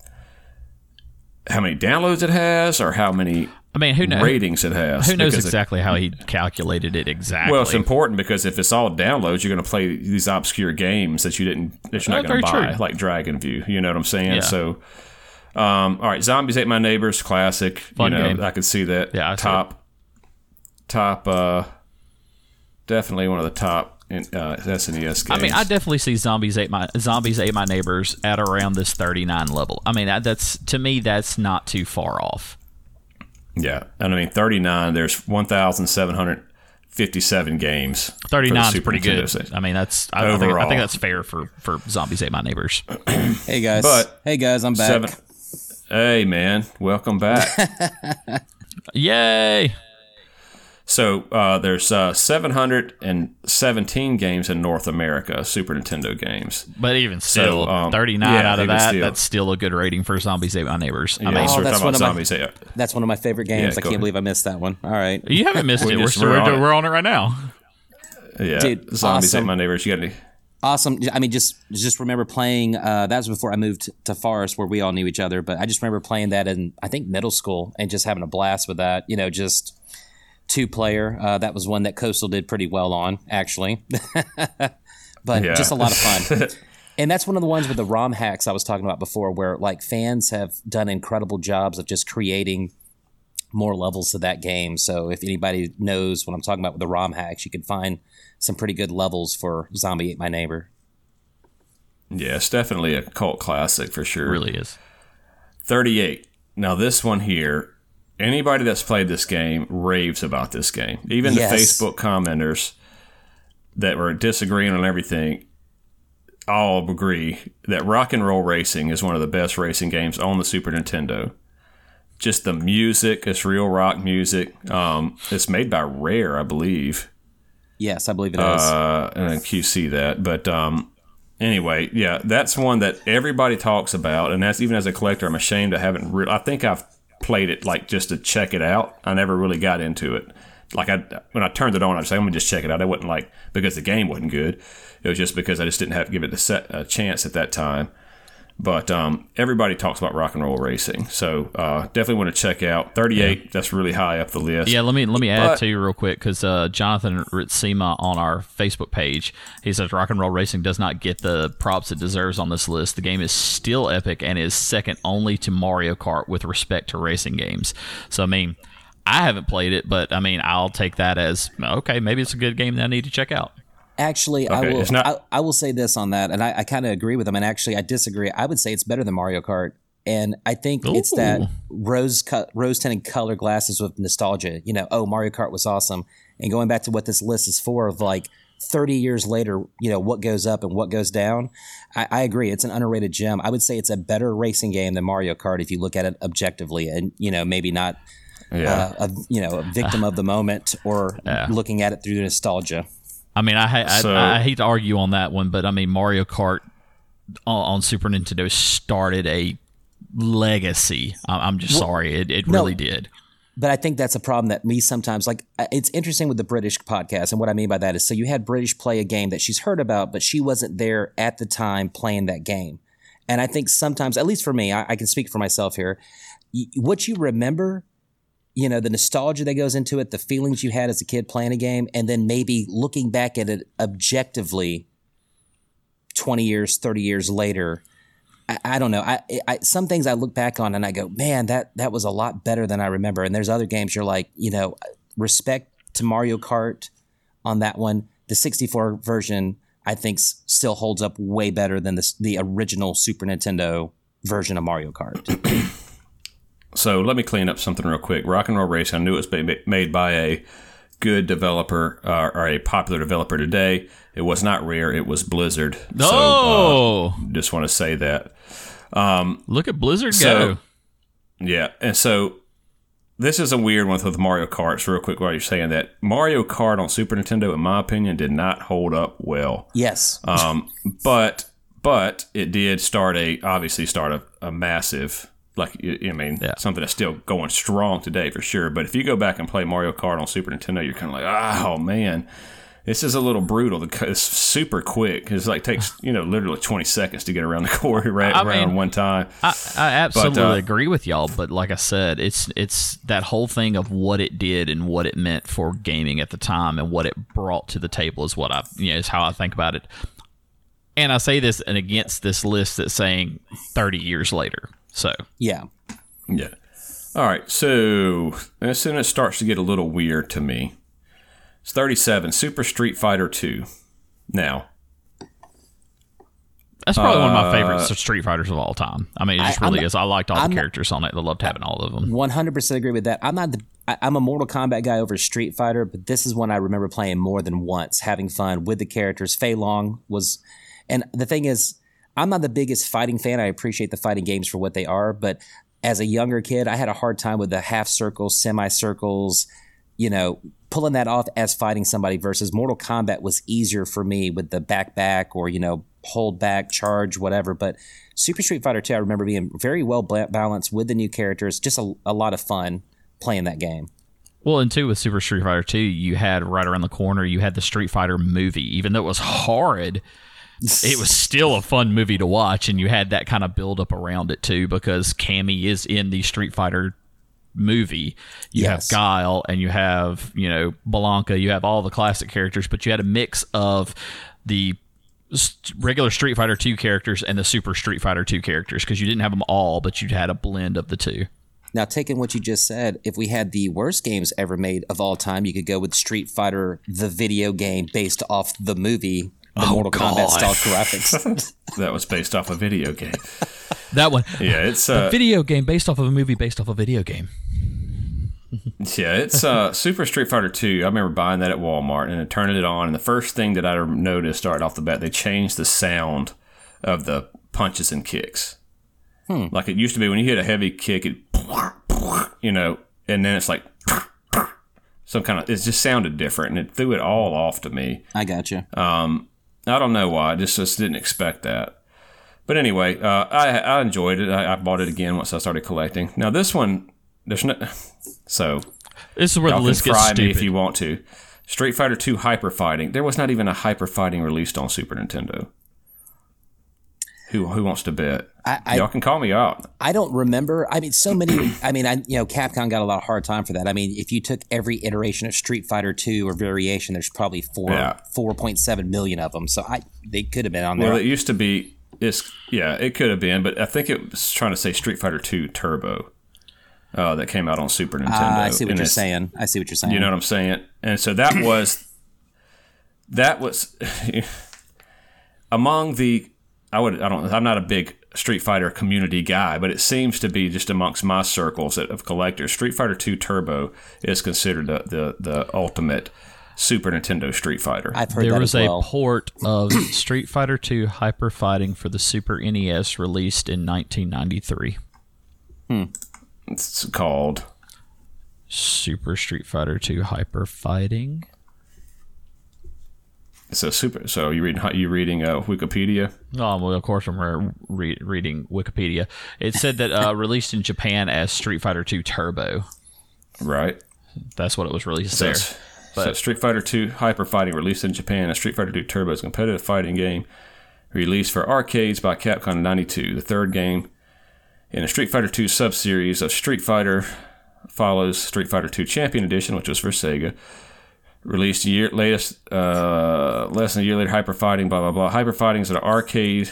how many downloads it has or how many I mean, who knows? ratings it has. Who knows because it- exactly how he calculated it exactly? well, it's important because if it's all downloads, you're going to play these obscure games that you didn't, that you're not Oh, going to buy, true. like Dragon View. You know what I'm saying? Yeah. So, um, all right, Zombies Ate My Neighbors, classic. Fun you know, game. I could see that. Yeah, I top, top, uh, definitely one of the top in, uh, SNES games. I mean, I definitely see zombies ate my zombies ate my neighbors at around this 39 level. I mean, that, that's to me that's not too far off. Yeah, and I mean, 39. There's 1,757 games. 39 is Super pretty good. Nintendo. I mean, that's I, I, think, I think that's fair for for zombies ate my neighbors. Hey guys. But- hey guys, I'm back. Seven. Hey man, welcome back. Yay! So uh, there's uh, 717 games in North America, Super Nintendo games. But even still, um, 39 yeah, out of even that, still. that's still a good rating for zombies ate my neighbors. I Yeah, mean, Oh, that's one of my- Yeah, That's one of my favorite games. Yeah, I can't ahead. believe I missed that one. All right. you haven't missed We it. We're, just- we're we're, on it. we're on it right now. yeah. Dude, zombies awesome. ate my neighbors. You got any? Awesome. I mean, just just remember playing. Uh, that was before I moved to Forest, where we all knew each other. But I just remember playing that in I think middle school and just having a blast with that. You know, just two player. Uh, that was one that Coastal did pretty well on, actually. but Yeah. just a lot of fun. And that's one of the ones with the ROM hacks I was talking about before, where like fans have done incredible jobs of just creating more levels to that game. So if anybody knows what I'm talking about with the ROM hacks, you can find some pretty good levels for Zombie Ate My Neighbor. Yeah, it's definitely a cult classic for sure. It really is. 38. Now this one here, anybody that's played this game raves about this game. Even Yes. the Facebook commenters that were disagreeing on everything all agree that Rock and Roll Racing is one of the best racing games on the Super Nintendo. Just the music, it's real rock music. Um, it's made by Rare, I believe Yes, I believe it is. uh, and then QC that. But um, anyway, yeah, that's one that everybody talks about, and that's even as a collector, I'm ashamed I haven't. Re- I think I've played it like just to check it out. I never really got into it. Like I when I turned it on, I was like, I'm gonna just check it out. I wasn't like because the game wasn't good. It was just because I just didn't have to give it a, set, a chance at that time. But um, everybody talks about rock and roll racing, so uh, definitely want to check out 38. That's really high up the list. Yeah, let me let me add But- to you real quick because uh, Jonathan Ritzema on our Facebook page he says Rock and Roll Racing does not get the props it deserves on this list. The game is still epic and is second only to Mario Kart with respect to racing games. So I mean, I haven't played it, but I mean, I'll take that as okay. Maybe it's a good game that I need to check out. Actually, I will. not- I, I will say this on that, and I, I kind of agree with him. And actually, I disagree. I would say it's better than Mario Kart, and I think it's that rose cut, rose tinted color glasses with nostalgia. You know, oh, Mario Kart was awesome, and going back to what this list is for, of like thirty years later, you know, what goes up and what goes down. I, I agree. It's an underrated gem. I would say it's a better racing game than Mario Kart if you look at it objectively, and you know, maybe not. yeah. Uh, a you know a victim of the moment or Yeah. looking at it through nostalgia. I mean, I, I, So- I, hate to argue on that one, but I mean, Mario Kart on, on Super Nintendo started a legacy. I- I'm just sorry, it, it no. really did. but I think that's a problem that me sometimes like. uh, It's interesting with the British podcast, and what I mean by that is, so you had British play a game that she's heard about, but she wasn't there at the time playing that game. And I think sometimes, at least for me, I, I can speak for myself here. What you remember, you know, the nostalgia that goes into it, the feelings you had as a kid playing a game, and then maybe looking back at it objectively, twenty years, thirty years later, I, I don't know. I, I some things I look back on and I go, man, that that was a lot better than I remember. And there's other games you're like, you know, respect to Mario Kart on that one. The 64 version I think s- still holds up way better than the the original Super Nintendo version of Mario Kart. So let me clean up something real quick. Rock and Roll Racing, I knew it was made by a good developer uh, or a popular developer today. It was not Rare, it was Blizzard. So, uh, Oh, just want to say that. look at Blizzard So- go! Yeah, and so this is a weird one with Mario Kart. So real quick, while you're saying that, Mario Kart on Super Nintendo, in my opinion, did not hold up well. yes. Um, but but it did start a obviously start a, a massive like I mean Yeah. something that's still going strong today for sure. But if you go back and play Mario Kart on Super Nintendo, you're kind of like, oh man, this is a little brutal. It's super quick. It's like takes you know literally 20 seconds to get around the court right, I around mean- one time. I, I absolutely uh, agree with y'all, but like I said, it's it's that whole thing of what it did and what it meant for gaming at the time and what it brought to the table is what I you know is how I think about it. And I say this and against this list that's saying 30 years later. So Yeah. Yeah. All right. So as soon as it starts to get a little weird to me, it's 37 Super Street Fighter 2. Now, that's probably one of Uh, my favorite Street Fighters of all time. I mean, it just I- I'm really is. I liked all I'm the not- characters on it. I loved having all of them. One hundred percent agree with that. I'm not the. I, I'm a Mortal Kombat guy over Street Fighter, but this is one I remember playing more than once, having fun with the characters. Fei Long was, and the thing is, I'm not the biggest fighting fan. I appreciate the fighting games for what they are, but as a younger kid, I had a hard time with the half circles, semicircles, you know, pulling that off as fighting somebody versus Mortal Kombat was easier for me with the back back or, you know, hold back, charge, whatever. But Super Street Fighter 2, I remember being very well balanced with the new characters, just a, a lot of fun playing that game. Well, and two with Super Street Fighter 2, you had right around the corner, you had the Street Fighter movie. Even though it was horrid, it was still a fun movie to watch, and you had that kind of build up around it too, because Cammy is in the Street Fighter movie. You Yes. have Guile, and you have you know Blanka, you have all the classic characters, but you had a mix of the regular Street Fighter 2 characters and the Super Street Fighter 2 characters because you didn't have them all, but you had a blend of the two. Now, taking what you just said, if we had the worst games ever made of all time, you could go with Street Fighter, the video game based off the movie, the Mortal Kombat style graphics. that was based off a video game. That one. Yeah, it's uh, video game based off of a movie based off a video game. yeah, it's uh, Super Street Fighter 2. I remember buying that at Walmart and then turning it on, and the first thing that I noticed right off the bat, they changed the sound of the punches and kicks. Like it used to be when you hit a heavy kick, it you know, and then it's like some kind of it just sounded different, and it threw it all off to me. I got you. I don't know why. I just, just didn't expect that. But anyway, uh, I, I enjoyed it. I, I bought it again once I started collecting. Now this one, there's no. So This is where the can list gets me stupid. if you want to. Street Fighter 2 Hyper Fighting. There was not even a Hyper Fighting released on Super Nintendo. Who who wants to bet? I- Y'all can call me out. I don't remember. I mean, so many. I mean, I you know, Capcom got a lot of hard time for that. I mean, if you took every iteration of Street Fighter Two or variation, there's probably four Yeah. four point seven million of them. So I they could have been on there. Well, it used to be. It's yeah, it could have been, but I think it was trying to say Street Fighter Two Turbo. Uh, that came out on Super Nintendo. Ah, I see what and you're saying. I see what you're saying. You know what I'm saying? And so that was that was among the I would I don't I'm not a big Street Fighter community guy, but it seems to be just amongst my circles of collectors. Street Fighter 2 Turbo is considered the the, the ultimate Super Nintendo Street Fighter. I've heard There that There was as a port of Street Fighter II Hyper Fighting for the Super NES released in 1993. Hmm. it's called Super Street Fighter II Hyper Fighting. So super. So you reading you reading uh, Wikipedia? Oh, well, of course, I'm re- re- reading Wikipedia. It said that uh, released in Japan as Street Fighter II Turbo. Right. That's what it was released So, there. it's- so Street Fighter II Hyper Fighting released in Japan. A Street Fighter II Turbo is a competitive fighting game released for arcades by Capcom in '92. The third game in a Street Fighter II subseries of Street Fighter follows Street Fighter II Champion Edition, which was for Sega. Released a year latest, uh, less than a year later. Hyper Fighting, blah blah blah. Hyper Fighting is an arcade.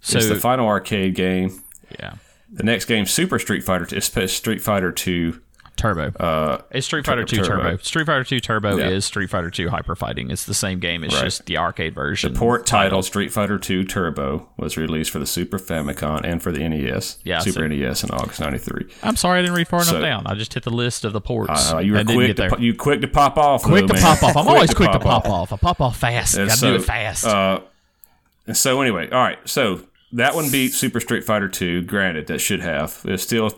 So, it's the final arcade game. yeah, The next game, Super Street Fighter, is Street Fighter II Turbo. Uh, it's Street Fighter Two Turbo. Turbo. Street Fighter 2 Turbo Yeah. is Street Fighter 2 Hyper Fighting. It's the same game. It's Right. just the arcade version. The port title Street Fighter 2 Turbo was released for the Super Famicom and for the NES. Yeah, Super so- NES in August '93. I'm sorry I didn't read far enough So- down. I just hit the list of the ports. Uh, you were quick. To, po- you quick to pop off. quick though, to man. pop off. I'm always quick to pop off. I pop off fast. And Gotta so, do it fast. Uh, and so anyway, all right. So that one beat Super Street Fighter 2. Granted, that should have. It's still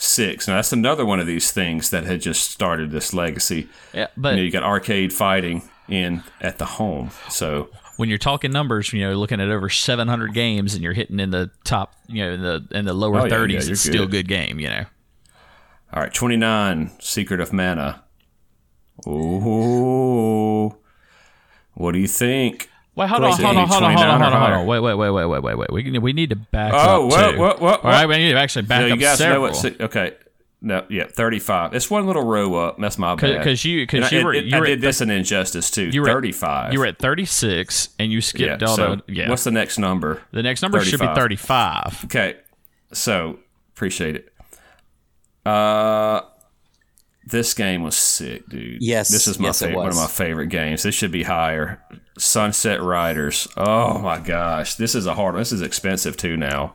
36. Now that's another one of these things that had just started this legacy. yeah, You, but know, you got arcade fighting in at the home. So when you're talking numbers, you know, looking at over 700 games and you're hitting in the top, you know, in the in the lower Oh, 30s, yeah, you're it's still a good. good game. You know. all right, 29. Secret of Mana. Ooh. What do you think? Wait, hold on, hold on, hold on, hold on, hold on, hold on. Wait, wait, wait, wait, wait, wait, wait. We, we need to back Oh, up Oh, what, what, what, All right, we need to actually back Yeah, you up guys several. know what? si- Okay. No, yeah, 35. It's one little row up. That's my bad. Because you, And because I, you were, it- you I were did at, this an injustice too. you were at- 35. you were at 36 and you yeah. skipped all So the, yeah. what's the next number? the next number should be 35. 35. Okay. So appreciate it. Uh, this game was sick, dude. Yes, This is my yes, favorite. One of my favorite games. This should be higher. Sunset Riders. Oh my gosh, this is a hard. This is expensive too now.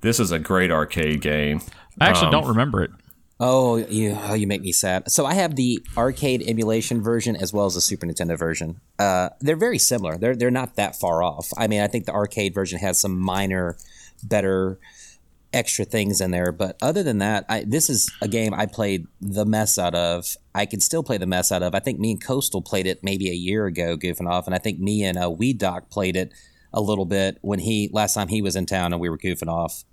This is a great arcade game. I actually Um, don't remember it. Oh, you oh, you make me sad. So I have the arcade emulation version as well as the Super Nintendo version. Uh, they're very similar. They're they're not that far off. I mean, I think the arcade version has some minor, better, extra things in there. But other than that, I, this is a game I played the mess out of. I can still play the mess out of. I think me and Coastal played it maybe a year ago, goofing off, and I think me and uh, Weed Doc played it a little bit when he last time he was in town and we were goofing off.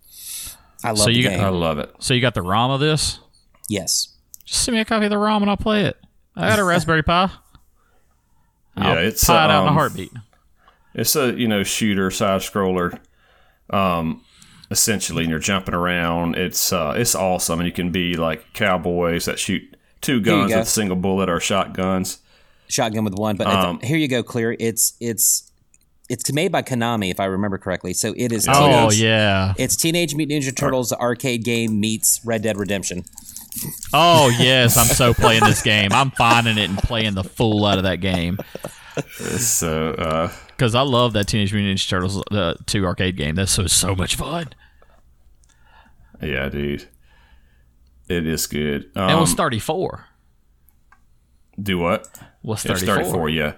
I love So the you game. got- I love it. So you got the ROM of this? yes. Just send me a copy of the ROM and I'll play it. I got a Raspberry Pi. Yeah, I'll it's pie it out in a um, heartbeat. It's a you know shooter side scroller, um, essentially, and you're jumping around. It's uh, it's awesome, and you can be like cowboys that shoot two guns go. with a single bullet or shotguns. shotgun with one. But Um, here you go, clear. It's it's it's made by Konami, if I remember correctly. So it is. Oh, teenage- yeah. It's Teenage Mutant Ninja Turtles, the arcade game meets Red Dead Redemption. Oh, yes. I'm so playing this game. I'm finding it and playing the fool out of that game. So uh, Because I love that Teenage Mutant Ninja Turtles uh, 2 arcade game. That's so, so much fun. yeah, dude, it is good. Um, And it was 34. do what? Was It's 34. 34, yeah.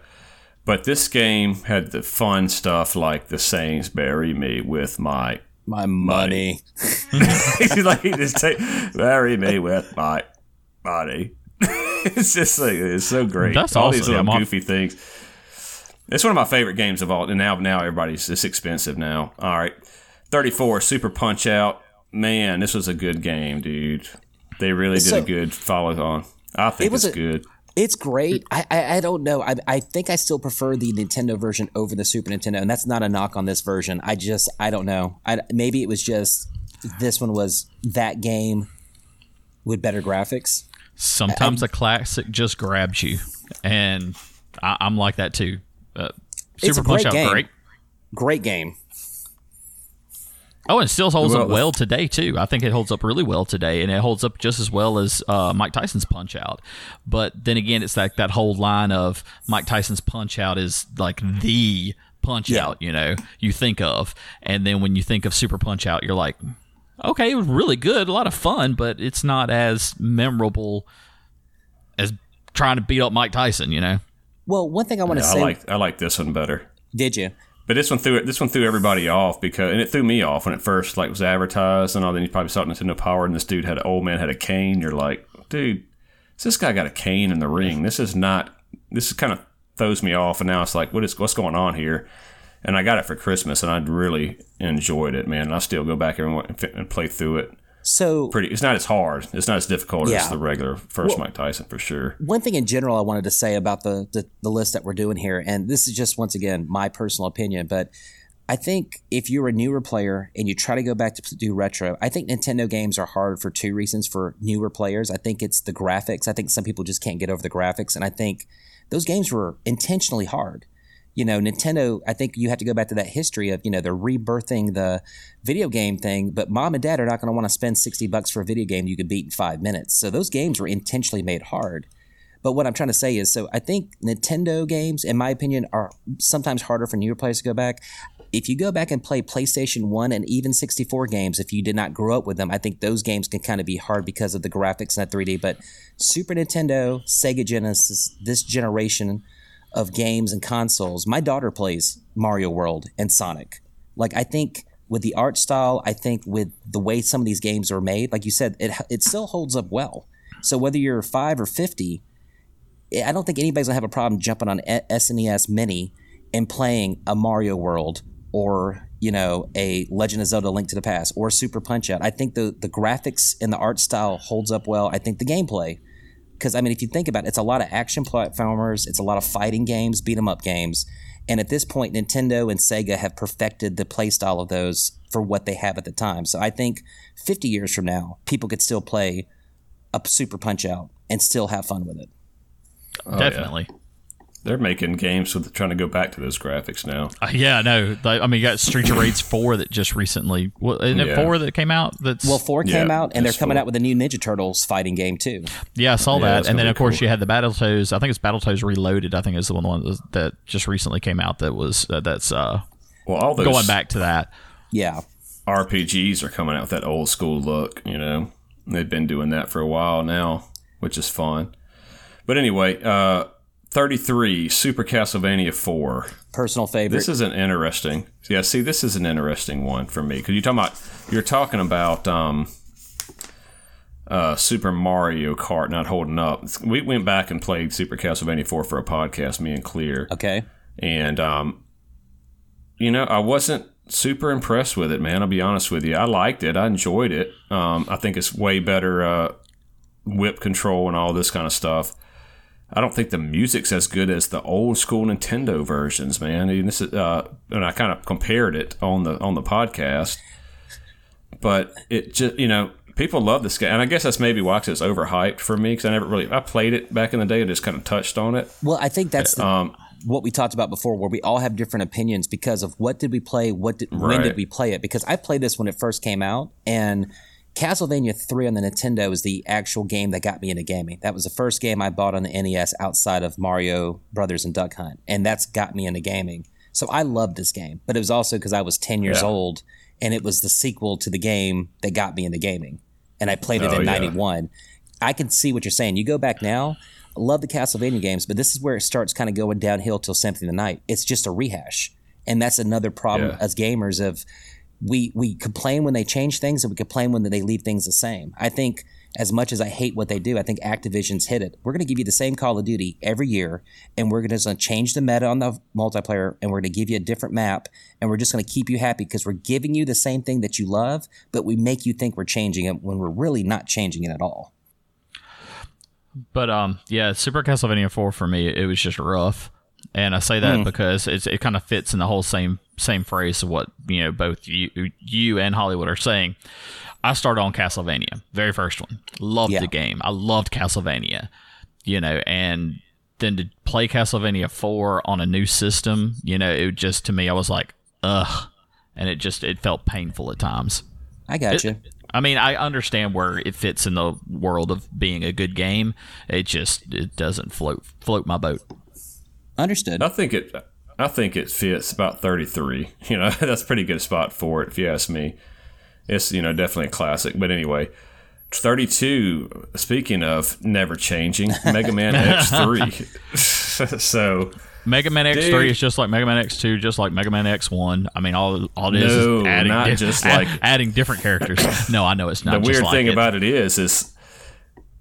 But this game had the fun stuff like the sayings "Bury me with my." My money. He's like he just take "Bury me with my money." it's just like it's so great. That's all these awesome. little I'm off- goofy things. It's one of my favorite games of all. And now, now everybody's it's expensive now. All right, thirty-four Super Punch Out. Man, this was a good game, dude. They really did So- a good follow on. I think It was it's a- good. It's great. I, I, I don't know. I, I think I still prefer the Nintendo version over the Super Nintendo, and that's not a knock on this version. I just I don't know. I, maybe it was just this one was that game with better graphics. Sometimes a classic just grabs you, and I, I'm like that too. Uh, It's Super a great Punch Out, game. great. Great game. Oh, and still holds up Well- well today too. I think it holds up really well today, and it holds up just as well as uh, Mike Tyson's Punch Out. But then again, it's like that whole line of Mike Tyson's Punch Out is like the Punch Yeah. Out. You know, you think of, and then when you think of Super Punch Out, you're like, okay, it was really good, a lot of fun, but it's not as memorable as trying to beat up Mike Tyson. You know. Well, one thing I want to I say. like I like this one better. did you? But this one threw. This one threw everybody off because, and it threw me off when it first like was advertised and all. Then you probably saw Nintendo Power, and this dude had an old man had a cane. You're like, dude, this guy got a cane in the ring. This is not. This is kind of throws me off, and now it's like, what is what's going on here? And I got it for Christmas, and I really enjoyed it, man. And I still go back and, and play through it. So Pretty. It's not as hard. It's not as difficult Yeah. as the regular first Mike Tyson for sure. one thing in general I wanted to say about the, the the list that we're doing here, and this is just once again my personal opinion, but I think if you're a newer player and you try to go back to do retro, I think Nintendo games are hard for two reasons for newer players. I think it's the graphics. I think some people just can't get over the graphics, and I think those games were intentionally hard. You know, Nintendo, I think you have to go back to that history of, you know, they're rebirthing the video game thing, but mom and dad are not going to want to spend 60 bucks for a video game you could beat in five minutes. So those games were intentionally made hard. But what I'm trying to say is, so I think Nintendo games, in my opinion, are sometimes harder for newer players to go back. If you go back and play PlayStation 1 and even 64 games, if you did not grow up with them, I think those games can kind of be hard because of the graphics and that 3D. But Super Nintendo, Sega Genesis, this generation of games and consoles, my daughter plays Mario World and Sonic. Like, I think with the art style, I think with the way some of these games are made, like you said, it, it still holds up well. So whether you're five or 50, I don't think anybody's gonna have a problem jumping on SNES Mini and playing a Mario World or you know a Legend of Zelda: Link to the Past or Super Punch Out. I think the the graphics and the art style holds up well. I think the gameplay, because I mean, if you think about it, it's a lot of action platformers, it's a lot of fighting games, beat 'em up games, and at this point, Nintendo and Sega have perfected the play style of those for what they have at the time. So I think 50 years from now, people could still play a Super Punch Out and still have fun with it. Oh, yeah. Definitely. They're making games with trying to go back to those graphics now. Uh, yeah, I know. I mean, you got Street of Rage 4 that just recently. Well, isn't it Yeah. 4 that came out? That's Well, four came Yeah, out, and they're coming four. out with a new Ninja Turtles fighting game too. Yeah, I saw Yeah, that. And then, of course, cool. you had the Battletoads. I think it's Battletoads Reloaded. I think is the one, one that just recently came out that was uh, that's uh, Well, all those going back to that. Yeah, RPGs are coming out with that old school look, you know. They've been doing that for a while now, which is fun. But anyway, uh 33 Super Castlevania 4. personal favorite. This is an interesting. Yeah, see this is an interesting one for me cuz you're talking about you're talking about um uh, Super Mario Kart not holding up. We went back and played Super Castlevania 4 for a podcast, me and Clear. okay. And, um, you know, I wasn't super impressed with it, man. I'll be honest with you. I liked it. I enjoyed it. Um, I think it's way better uh, whip control and all this kind of stuff. I don't think the music's as good as the old school Nintendo versions, man. And this is, uh, and I kind of compared it on the on the podcast, but it just you know people love this game, and I guess that's maybe why it's overhyped for me because I never really I played it back in the day. I just kind of touched on it. Well, I think that's the, Um, what we talked about before, where we all have different opinions because of what did we play, what did, when did we play it? Because I played this when it first came out, and Castlevania Three on the Nintendo was the actual game that got me into gaming. That was the first game I bought on the NES outside of Mario Brothers and Duck Hunt, and that's got me into gaming. So I loved this game, but it was also because I was ten years Yeah. old, and it was the sequel to the game that got me into gaming, and I played it Oh, in yeah. '91. I can see what you're saying. You go back now. I love the Castlevania games, but this is where it starts kind of going downhill till Symphony of the Night. It's just a rehash, and that's another problem Yeah. as gamers of we we complain when they change things and we complain when they leave things the same. I think as much as I hate what they do, I think Activision's hit it. We're going to give you the same Call of Duty every year, and we're going to change the meta on the multiplayer, and we're going to give you a different map, and we're just going to keep you happy because we're giving you the same thing that you love, but we make you think we're changing it when we're really not changing it at all. But um, yeah, Super Castlevania Four for me, it was just rough, and I say that because it's it kind of fits in the whole same same phrase of what you know both you you and Hollywood are saying. I started on Castlevania, very first one. Loved Yeah. the game. I loved Castlevania, you know, and then to play Castlevania Four on a new system, you know, it just to me, I was like, ugh, and it just it felt painful at times. I got you. I mean, I understand where it fits in the world of being a good game. It just it doesn't float float my boat. Understood. I think it. I think it fits about 33. You know, that's a pretty good spot for it, if you ask me. It's you know definitely a classic. But anyway, 32. Speaking of never changing, Mega Man X3. so Mega Man X Dude. three is just like Mega Man X two, just like Mega Man X one. I mean, all all it is No, is adding not di- just add- like- adding different characters. No, I know it's the not. just weird like thing it. about it is, is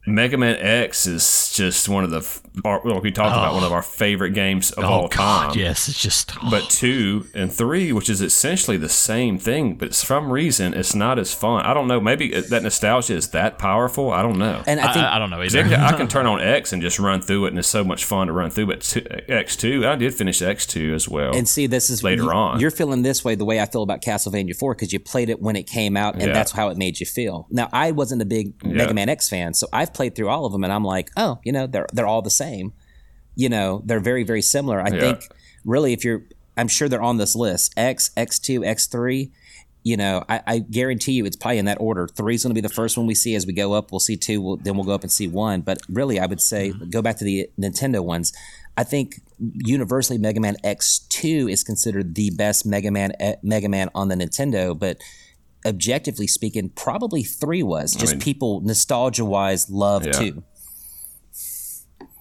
Mega Man X is just one of the. F- Our, well, we talked about one of oh. our favorite games of oh all God, time. yes, it's just. But two and three, which is essentially the same thing, but for some reason it's not as fun. I don't know. Maybe that nostalgia is that powerful. I don't know. And I I, think I, I don't know 'Cause either. I can turn on X and just run through it, and it's so much fun to run through. But two, X2, I did finish X2 as well. And see, this is Later you, on. You're feeling this way the way I feel about Castlevania 4 because you played it when it came out, and Yeah. that's how it made you feel. Now, I wasn't a big Mega Man X fan, so I've played through all of them, and I'm like, oh, you know, they're they're all the same. You know, they're very very similar. I Yeah. think really, if you're, I'm sure they're on this list: X, X2, X3. You know, I, I guarantee you it's probably in that order. Three's going to be the first one we see as we go up. We'll see two, we'll, then we'll go up and see one. But really, I would say go back to the Nintendo ones. I think universally Mega Man X2 is considered the best Mega Man eh, Mega Man on the Nintendo, but objectively speaking, probably three was just mean- people nostalgia wise love Yeah. two.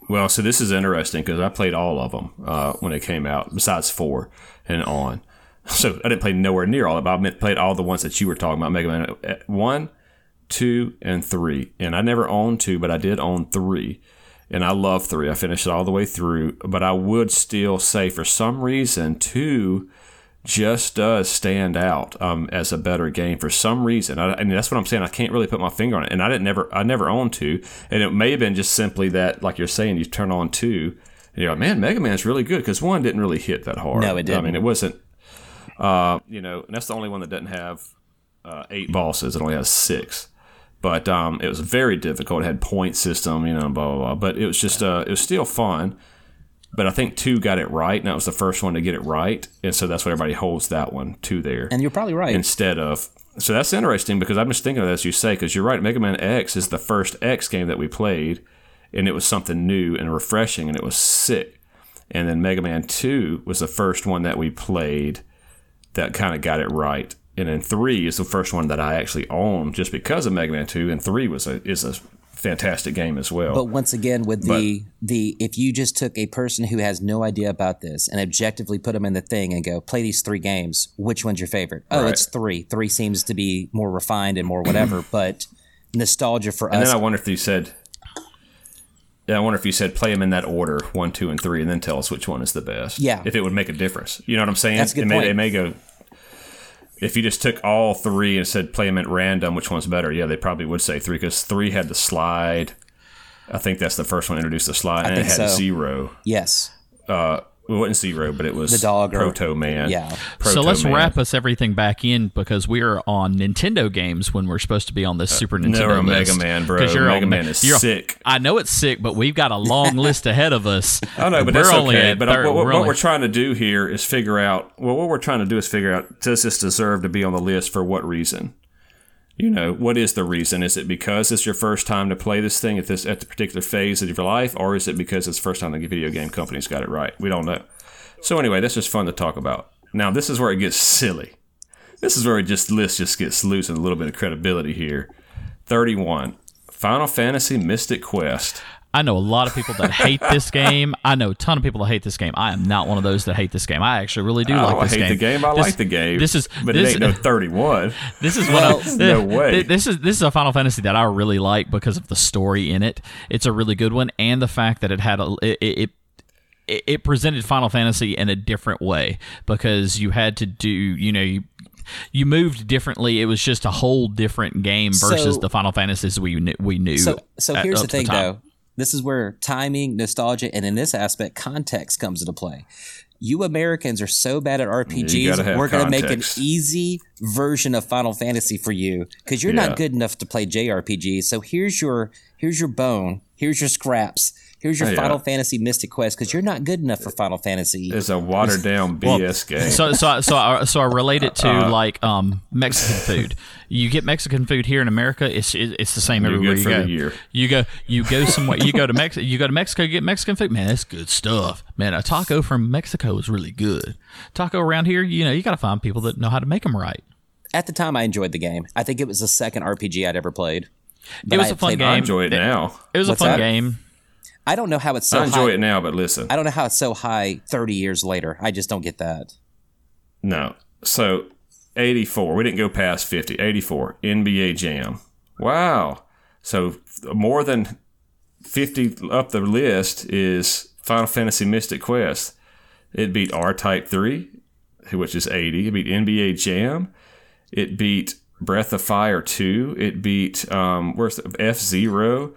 Well, so this is interesting because I played all of them uh, when it came out, besides four and on. So I didn't play nowhere near all of them. I played all the ones that you were talking about, Mega Man uh, one, two, and three. And I never owned two, but I did own three. And I love three. I finished it all the way through. But I would still say, for some reason, two just does stand out um, as a better game for some reason. I, and that's what I'm saying. I can't really put my finger on it. And I didn't never, I never owned two. And it may have been just simply that, like you're saying, you turn on two, and you're like, man, Mega Man's really good because one didn't really hit that hard. No, it I didn't. I mean, it wasn't. Uh, you know, and that's the only one that doesn't have uh, eight bosses. It only has six. But um, it was very difficult. It had point system, you know, blah blah blah. But it was just, uh, it was still fun. But I think two got it right, and that was the first one to get it right, and so that's why everybody holds that one two there And you're probably right. instead of. So that's interesting because I'm just thinking of that as you say, because you're right. Mega Man X is the first X game that we played, and it was something new and refreshing, and it was sick. And then Mega Man Two was the first one that we played that kind of got it right. And then three is the first one that I actually own just because of Mega Man Two, and three was a is a fantastic game as well. But once again, with the the if you just took a person who has no idea about this and objectively put them in the thing and go play these three games, which one's your favorite? Oh, Right. it's three. Three seems to be more refined and more whatever. but nostalgia for And us. then I wonder if you said, yeah, I wonder if you said play them in that order, one, two, and three, and then tell us which one is the best. Yeah. If it would make a difference. You know what I'm saying? That's a good it may, point. It may go, if you just took all three and said play them at random, which one's better? Yeah, they probably would say three because three had the slide. I think that's the first one introduced the slide, and it had so. zero. yes. Uh, it wasn't zero, but it was The dog or- Proto Man. Yeah. so let's Man. wrap us everything back in because we are on Nintendo games when we're supposed to be on this uh, Super Nintendo you're list. Mega Man, bro. 'Cause you're Mega on- Man is you're- sick. I know it's sick, but we've got a long list ahead of us. I know, but we're that's only okay. at But uh, third- what, what, we're what only- we're trying to do here is figure out. Well, what we're trying to do is figure out: does this deserve to be on the list for what reason? You know, what is the reason? Is it because it's your first time to play this thing at this at the particular phase of your life, or is it because it's the first time the video game company's got it right? We don't know. So anyway, that's just fun to talk about. Now, this is where it gets silly. This is where it just list just gets loose and a little bit of credibility here. Thirty-one. Final Fantasy Mystic Quest. I know a lot of people that hate this game. I know a ton of people that hate this game. I am not one of those that hate this game. I actually really do Oh, like this game. I hate game. the game. I This- like the game. This is but this, it ain't no thirty-one. This is Well, what I, no way. This is this is a Final Fantasy that I really like because of the story in it. It's a really good one, and the fact that it had a it. it it it presented Final Fantasy in a different way because you had to do, you know, you you moved differently. It was just a whole different game versus So- the Final Fantasies we knew, we knew. So so here's up the thing time. though. This is where timing, nostalgia, and in this aspect, context comes into play. You Americans are so bad at RPGs. We're going to make an easy version of Final Fantasy for you because you're Yeah. not good enough to play JRPGs. So here's your here's your bone. Here's your scraps. Here's your Oh, Yeah. Final Fantasy Mystic Quest because you're not good enough for Final Fantasy. It's a watered down BS game. So so I- so I, so I relate it to Uh, like um Mexican food. You get Mexican food here in America. It's it's the same You're everywhere good you for go. the year. You go you go somewhere. You go to Mexico. You go to Mexico. You get Mexican food. Man, that's good stuff. Man, a taco from Mexico is really good. Taco around here, you know, you got to find people that know how to make them right. At the time, I enjoyed the game. I think it was the second RPG I'd ever played. But it was I a fun game. I enjoy it now. It was What's a fun that? game. I don't know how it's so I enjoy high. it now, but listen. I don't know how it's so high 30 years later. I just don't get that. No. So 84. We didn't go past 50. 84. NBA Jam. Wow. So more than 50 up the list is Final Fantasy Mystic Quest. It beat R Type 3, which is 80. It beat NBA Jam. It beat Breath of Fire 2. It beat um where's F Zero?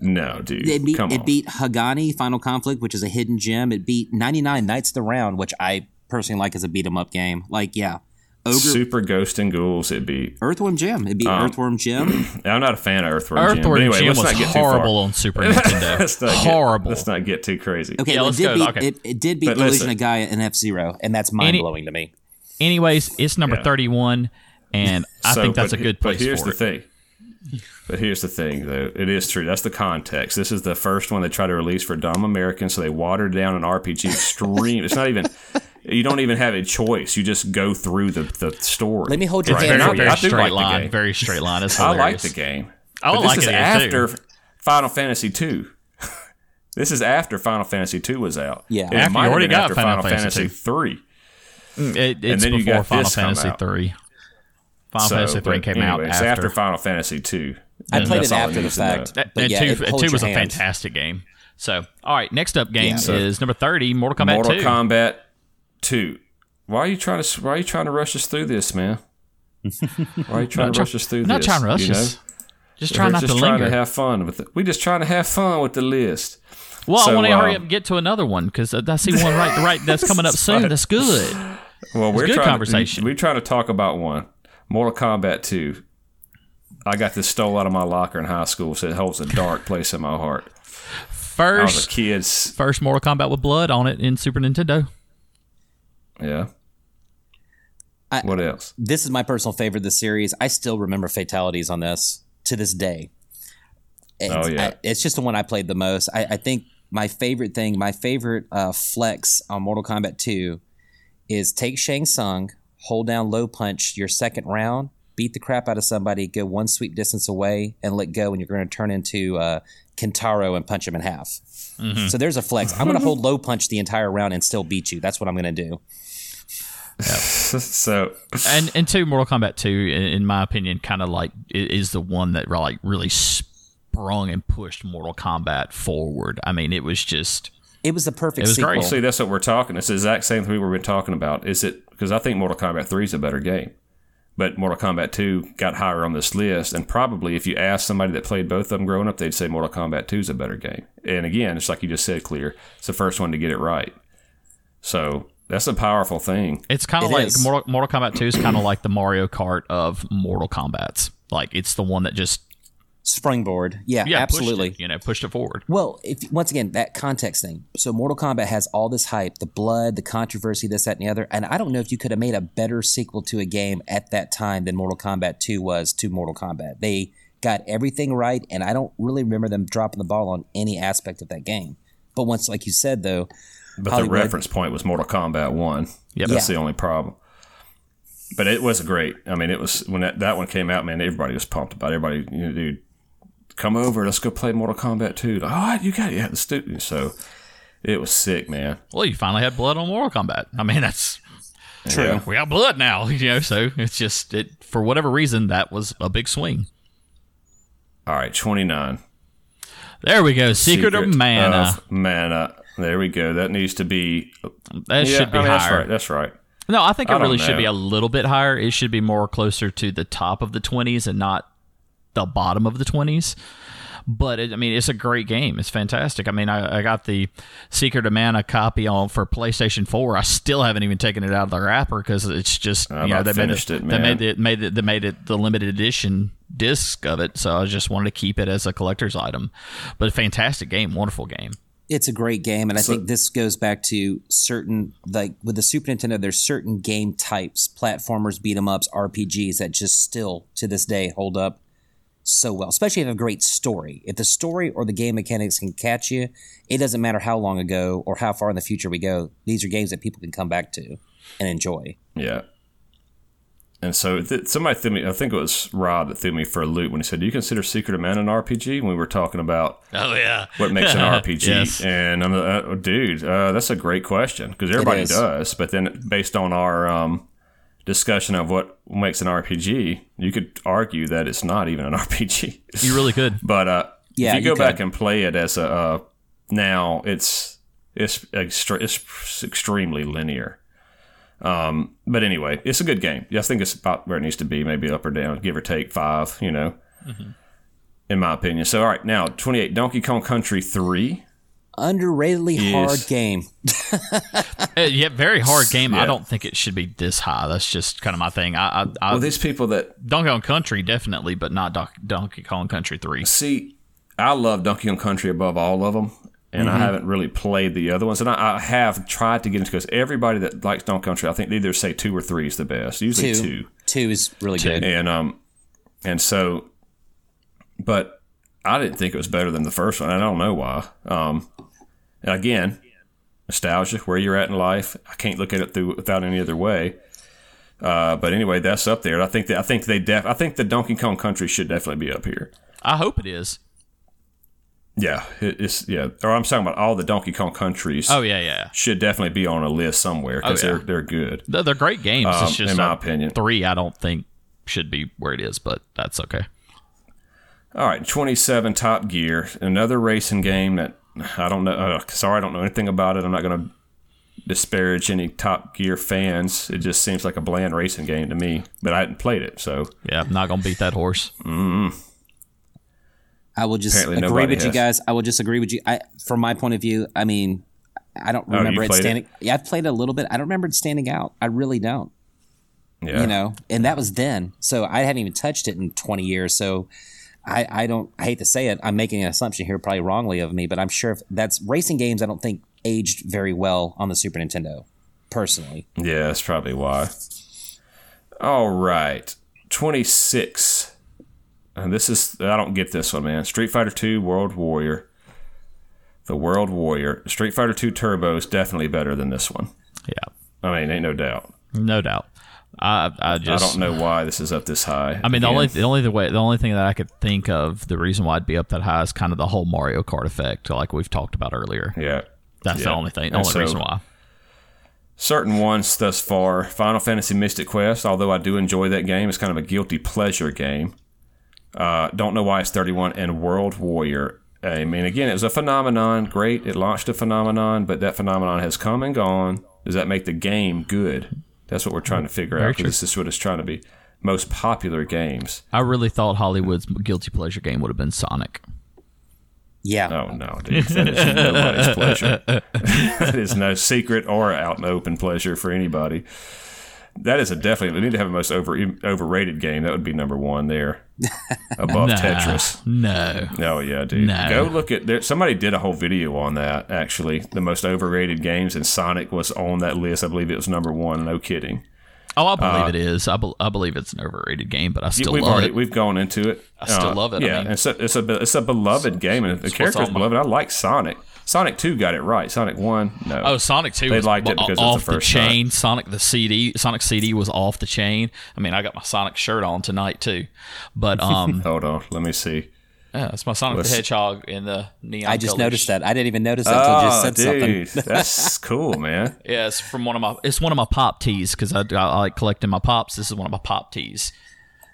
No, dude. It beat, Come it beat Hagane Final Conflict, which is a hidden gem. It beat 99 Knights of the Round, which I personally like as a beat 'em up game. Like, yeah. Ogre Super Ghost and Ghouls. It beat. Earthworm Jim. It beat Um, Earthworm Jim. I'm not a fan of Earthworm Jim. but Earthworm anyway, Jim let's was not get too far. horrible on Super Nintendo. let's not get, horrible. Let's not get too crazy. Okay, Yeah, well, let's it did go. beat Okay. it, it did beat But Illusion listen. of Gaia and F Zero, and that's mind blowing to me. Anyways, it's number Yeah. 31, and I So, think that's but a good he- place But here's for the it. thing. But here's the thing, though. It is true. That's the context. This is the first one they try to release for dumb Americans, so they watered down an RPG extreme. it's not even. You don't even have a choice. You just go through the, the story. Let me hold your It's hand very, for I very you. do straight like the line. game. Very straight line. It's I hilarious. like the game. I but like this it is after. after Final Fantasy two. this is after Final Fantasy two was out. Yeah. And it After might you have already been got after Final Final Fantasy Fantasy three. Mm, it, it's then you before got Final Fantasy out. 3. Final So, Fantasy 3 but came out it's after. after Final Fantasy two. I And played that's it all after the need to know. fact. That- But and yeah, two, it two your was a fantastic game. So, all right, next up game Yeah. is number 30, Mortal Kombat Mortal 2. Kombat two. Why are you trying to Why are you trying to rush us through this, man? Why are you trying to rush us through this? not trying to rush you know? us. Just We're trying not just to trying linger. to have fun with it. We just trying to have fun with the list. well, I want to hurry uh, up and get to another one because I see one right, right that's coming up soon. That's good. Well, we're good trying conversation. To, we're trying to talk about one. Mortal Kombat 2. I got this stole out of my locker in high school, so it holds a dark place in my heart. I was a First, kid. s- first Mortal Kombat with blood on it in Super Nintendo. Yeah. I- what else? This is my personal favorite of the series. I still remember fatalities on this to this day. It's, Oh, yeah. I- it's just the one I played the most. I, I think my favorite thing, my favorite uh, flex on Mortal Kombat 2 is take Shang Tsung, hold down low punch your second round, beat the crap out of somebody, go one sweep distance away, and let go, and you're going to turn into uh, Kintaro and punch him in half. So there's a flex. I'm going to hold low punch the entire round and still beat you. That's what I'm going to do. so, and and two Mortal Kombat two, in, in my opinion, kind of like is the one that like really sprung and pushed Mortal Kombat forward. I mean, it was just It was the perfect It was sequel. great. see, that's what we're talking. It's the exact same thing we've been talking about. Is it because I think Mortal Kombat 3 is a better game, but Mortal Kombat 2 got higher on this list, and probably if you ask somebody that played both of them growing up, they'd say Mortal Kombat 2 is a better game. And again, it's like you just said, clear. It's the first one to get it right. So that's a powerful thing. It's kind of It like is. Mortal, Mortal Kombat 2 is kind of like the Mario Kart of Mortal Kombat's. Like it's the one that just Springboard. Yeah, yeah, pushed absolutely. it, you know, pushed it forward. Well, if once again that context thing. So Mortal Kombat has all this hype, the blood, the controversy, this, that, and the other. And I don't know if you could have made a better sequel to a game at that time than Mortal Kombat 2 was to Mortal Kombat. They got everything right, and I don't really remember them dropping the ball on any aspect of that game. But once, like you said, though, But Hollywood- the reference point was Mortal Kombat 1. Yep. That's Yeah. the only problem. But it was great. I mean, it was when that, that one came out, man, everybody was pumped about it. Everybody, you know, dude, come over, let's go play Mortal Kombat 2. Like, All right, you got it. Yeah, let's do it. So it was sick, man. Well, you finally had blood on Mortal Kombat. I mean, that's True. We got blood now, you know. So it's just it for whatever reason that was a big swing. All right, 29. There we go. Secret, of Mana. of Mana. There we go. That needs to be. that yeah, should be I mean, That's higher. right. That's right. No, I think I it don't really should be a little bit higher. It should be more closer to the top of the 20s and not the bottom of the 20s. but it, I mean, it's a great game. It's fantastic. I mean, I, I got the Secret of Mana copy on for PlayStation Four. I still haven't even taken it out of the wrapper because it's just I've you know not they made finished it, they made it made it they made it the limited edition disc of it. So I just wanted to keep it as a collector's item. But a fantastic game, wonderful game. it's a great game and i think this goes back to certain like with the super nintendo there's certain game types platformers beat 'em ups rpgs that just still to this day hold up so well especially if you have a great story if the story or the game mechanics can catch you it doesn't matter how long ago or how far in the future we go these are games that people can come back to and enjoy Yeah. And so th- somebody threw me, I think it was Rob that threw me for a loop when he said, Do you consider Secret of Mana an RPG? When we were talking about Oh yeah, what makes an RPG. Yes. And I'm uh, dude, uh, that's a great question because everybody does. But then based on our um, discussion of what makes an RPG, you could argue that it's not even an RPG. you really could. But uh, Yeah, if you you go back and play it as a uh, now, it's it's extre- it's extremely linear. Um, but anyway, it's a good game. Yeah, I think it's about where it needs to be, maybe up or down, give or take five. You know, in my opinion. So all right, now twenty eight, Donkey Kong Country three. Underratedly Yes. hard game Uh, yeah, very hard game. Yeah. I don't think it should be this high. That's just kind of my thing. I, I, I Well, these people that Donkey Kong Country definitely, but not Doc, Donkey Kong Country Three. see, I love Donkey Kong Country above all of them. And Mm-hmm. I haven't really played the other ones, and I, I have tried to get into because everybody that likes Donkey Kong Country, I think they either say two or three is the best. Usually two two. two is really good and um and so but i didn't think it was better than the first one i don't know why um and again nostalgia where you're at in life i can't look at it through without any other way uh, but anyway, that's up there. I think that I think they def I think the Donkey Kong Country should definitely be up here. I hope it is. Yeah, it, it's yeah. Or I'm talking about all the Donkey Kong countries. Oh yeah, yeah. should definitely be on a list somewhere because Oh, yeah. they're they're good. They're, they're great games. Um, it's just in my opinion. three. I don't think should be where it is, but that's okay. All right, 27 Top Gear, another racing game that I don't know. Uh, sorry, I don't know anything about it. I'm not going to disparage any Top Gear fans. It just seems like a bland racing game to me, but I hadn't played it, so Yeah, I'm not gonna beat that horse. I will just Apparently agree nobody with you guys. I will just agree with you. I, from my point of view, I mean, I don't Oh, remember it played it? standing. Yeah, I've played it a little bit. I don't remember it standing out. I really don't. yeah. You know, and that was then. So I hadn't even touched it in 20 years. So I, I don't. I hate to say it. I'm making an assumption here, probably wrongly of me, but I'm sure if that's racing games. I don't think aged very well on the Super Nintendo, personally. Yeah, that's probably why. All right, 26. And this is I don't get this one, man. Street Fighter 2 World Warrior. The World Warrior. Street Fighter 2 Turbo is definitely better than this one. Yeah, I mean, ain't no doubt. no doubt. I I just I don't know why this is up this high. I mean, the only the only the way the only thing that I could think of the reason why it'd be up that high is kind of the whole Mario Kart effect, like we've talked about earlier. yeah, That's the only thing, the And only so- reason why. certain ones thus far. Final Fantasy Mystic Quest, although I do enjoy that game, it's kind of a guilty pleasure game. Uh, don't know why it's 31. And World Warrior. I mean, again, it was a phenomenon. Great, it launched a phenomenon, but that phenomenon has come and gone. Does that make the game good? That's what we're trying to figure Very out. 'cause This is what it's trying to be. Most popular games. I really thought Hollywood's guilty pleasure game would have been Sonic. Yeah. Oh no, dude, that is nobody's pleasure. that is no secret or out and open pleasure for anybody. That is a definitely. We need to have a most over overrated game. That would be number one there, above Tetris. No. Oh yeah, dude. No. Go look at there. Somebody did a whole video on that. Actually, the most overrated games, and Sonic was on that list. I believe it was number one. No kidding. Oh, I believe uh, it is. I, bel I believe it's an overrated game, but I still we've love already it. we've gone into it. I still uh, love it. I Yeah, mean- it's a it's a it's a beloved game, and the character's on my- beloved. I like Sonic. Sonic Two got it right. Sonic One, no. Oh, Sonic Two. They was liked it o- because it's off the first chain. Sonic the CD. Sonic CD was off the chain. I mean, I got my Sonic shirt on tonight too, but um, Hold on, let me see. yeah, it's my Sonic Let's- the Hedgehog in the neon. I just colors. noticed that. I didn't even notice that until you Oh, just said dude, something. that's cool, man. Yeah, it's from one of my. It's one of my pop tees because I, I like collecting my pops. This is one of my pop tees,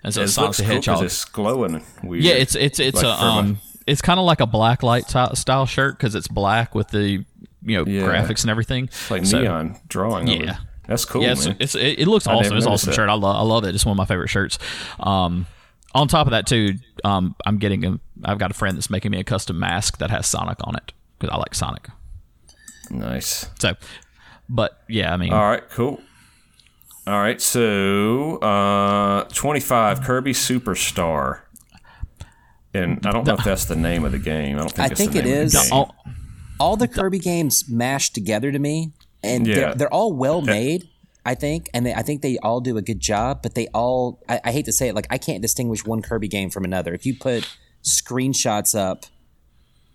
and so It it's Sonic the cool 'cause Hedgehog. it's glowing weird. Yeah, it's it's it's Like a from a- um, it's kind of like a black light ty- style shirt because it's black with the you know Yeah. graphics and everything. It's like So, neon drawing. Yeah. That's cool, Yeah, it's, it's it, looks awesome. It's an awesome that. shirt. I love I love it. It's one of my favorite shirts. Um, On top of that, too, um, I'm getting a. I've got a friend that's making me a custom mask that has Sonic on it because I like Sonic. Nice. So, but yeah, I mean, All right, cool. All right, so uh, 25 Kirby Superstar. And I don't know if that's the name of the game. I don't think I it's think the it name of the is. game. oh, all the Kirby games mashed together to me, and Yeah. they're, they're all well eh. made. I think, and they, I think they all do a good job. But they all, I, I hate to say it, like I can't distinguish one Kirby game from another. If you put screenshots up,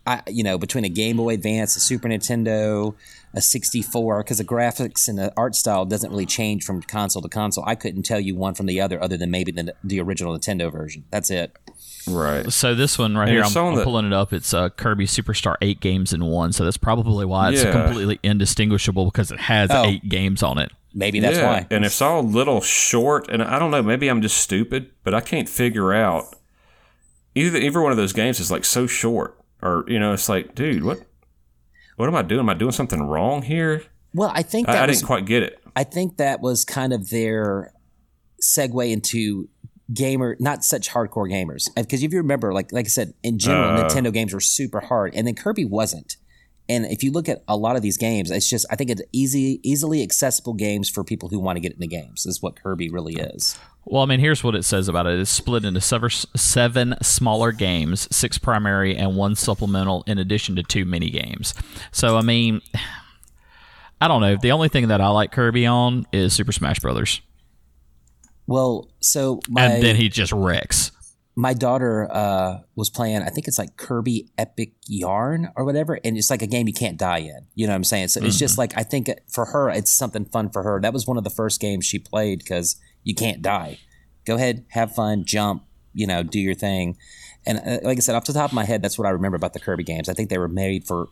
I, you know, between a Game Boy Advance, a Super Nintendo, a 64, because the graphics and the art style doesn't really change from console to console. I couldn't tell you one from the other, other than maybe the, the original Nintendo version. That's it. Right. so this one right here, I'm, I'm the- pulling it up. It's uh, Kirby Superstar eight games in one. So that's probably why it's Yeah. completely indistinguishable because it has Oh. eight games on it. Maybe that's yeah, why. and it's all a little short, and I don't know. Maybe I'm just stupid, but I can't figure out either. Either one of those games is like so short, or you know, it's like, dude, what, what am I doing? Am I doing something wrong here? Well, I think that I, I was didn't quite get it. I think that was kind of their segue into gamer, not such hardcore gamers. Because if you remember, like like I said, in general, Uh. Nintendo games were super hard, and then Kirby wasn't. And if you look at a lot of these games, it's just I think it's easy, easily accessible games for people who want to get into games. Is what Kirby really is. Well, I mean, here's what it says about it. It's split into seven, seven smaller games, six primary and one supplemental, in addition to two mini games. So, I mean, I don't know. The only thing that I like Kirby on is Super Smash Brothers, Well, so my and then he just wrecks. my daughter uh, was playing, I think it's like Kirby Epic Yarn or whatever, and it's like a game you can't die in. You know what I'm saying? So it's just like I think for her, it's something fun for her. That was one of the first games she played because you can't die. Go ahead, have fun, jump, you know, do your thing. And uh, like I said, off the top of my head, that's what I remember about the Kirby games. I think they were made for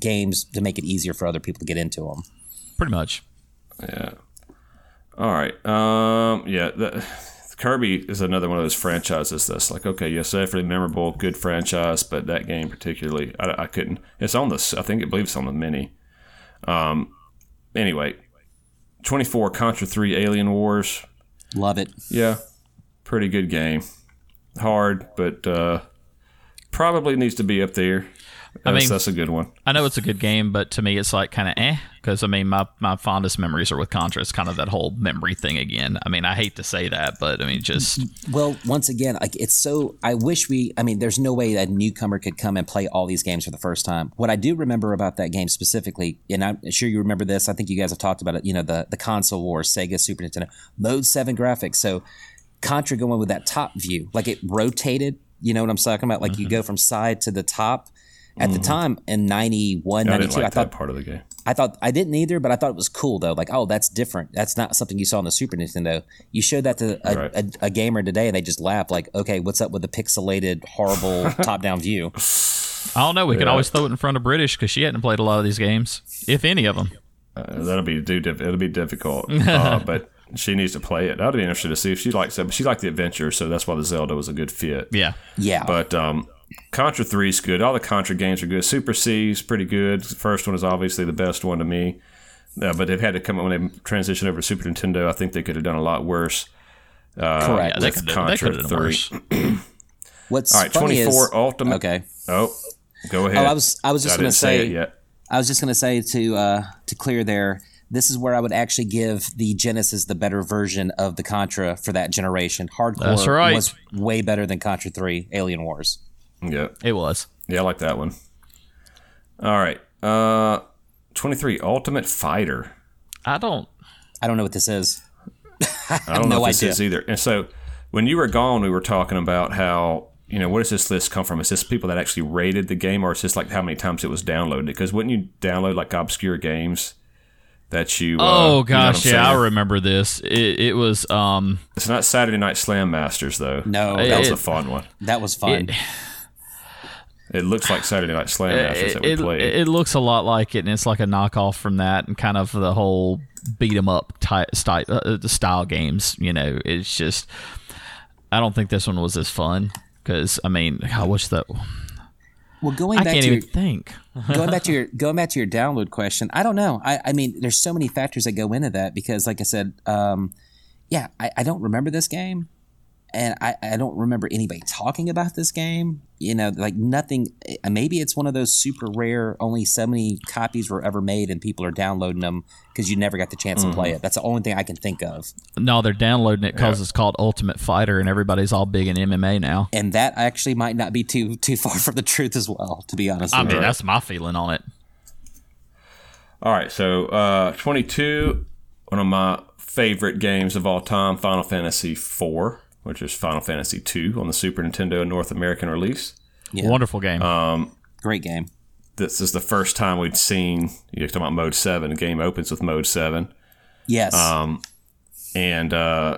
games to make it easier for other people to get into them. Pretty much. Yeah. All right. Um. Yeah. The, Kirby is another one of those franchises that's like, okay, yes, definitely memorable, good franchise, but that game particularly, I, I couldn't. It's on the. I think it believes on the mini. Um. Anyway, twenty four Contra three Alien Wars. Love it. Yeah, pretty good game. Hard, but uh, probably needs to be up there. I mean- that's a good one. I know it's a good game, but to me, it's like kind of eh. Because I mean, my my fondest memories are with Contra. It's kind of that whole memory thing again. I mean, I hate to say that, but I mean, just Well, once again, like it's so. I wish we. I mean, there's no way that a newcomer could come and play all these games for the first time. What I do remember about that game specifically, and I'm sure you remember this. I think you guys have talked about it. You know, the the console wars, Sega, Super Nintendo, Mode Seven graphics. So Contra going with that top view, like it rotated. You know what I'm talking about? Like Mm-hmm. you go from side to the top. At the time in 91, I 92, didn't like I thought that part of the game. I thought I didn't either, but I thought it was cool though. Like, oh, that's different. That's not something you saw on the Super Nintendo. You showed that to a, Right. a, a gamer today, and they just laugh. Like, okay, what's up with the pixelated, horrible top-down view? I don't know. We could always throw it in front of British because she hadn't played a lot of these games, if any of them. Uh, that'll be do diff- it'll be difficult, uh, but she needs to play it. I'd be interested to see if she likes it. But she liked the adventure, so that's why the Zelda was a good fit. Yeah. Yeah, But um, Contra Three is good. All the Contra games are good. Super C is pretty good. The first one is obviously the best one to me. Uh, but they've had to come up when they transitioned over to Super Nintendo. I think they could have done a lot worse. correct. Yeah, they could Contra could have done 3. What's All right, funny twenty is Ultimate. okay. Oh, go ahead. Oh, I was I was I just gonna say say, it. I was just going to say to uh, to clear there. This is where I would actually give the Genesis the better version of the Contra for that generation. Hard Corps That's right. was way better than Contra Three Alien Wars. Yeah, It was. yeah, I like that one. All right, uh, twenty three Ultimate Fighter. I don't. I don't know what this is. I don't know no if this idea. is either. And so when you were gone, we were talking about how you know where does this list come from? Is this people that actually rated the game, or is this like how many times it was downloaded? Because wouldn't you download like obscure games that you? uh, you know Oh what gosh, I'm yeah, I remember this. It, it was um. It's not Saturday Night Slam Masters though. No, that was a fun one. That was fun. It, It looks like Saturday Night Slam Masters that we it, played. it looks a lot like it, and it's like a knockoff from that, and kind of the whole beat 'em up type style, uh, style games. You know, it's just. I don't think this one was as fun because I mean, I wish that well, going I back can't to even your, think. going back to your going back to your download question, I don't know. I, I mean, there's so many factors that go into that because, like I said, um, yeah, I, I don't remember this game. And I, I don't remember anybody talking about this game. You know, like nothing. uh, Maybe it's one of those super rare, only so many copies were ever made, and people are downloading them because you never got the chance to play it. That's the only thing I can think of. No, they're downloading it because it's called Ultimate Fighter, and everybody's all big in MMA now. And that actually might not be too too far from the truth as well. To be honest, I with mean, you. that's my feeling on it. All right, so uh, 22, one of my favorite games of all time, Final Fantasy IV, which is Final Fantasy II on the Super Nintendo North American release. Yeah. Wonderful game. great game. This is the first time we'd seen, you're talking about Mode 7. The game opens with Mode 7. Yes, Um, and uh,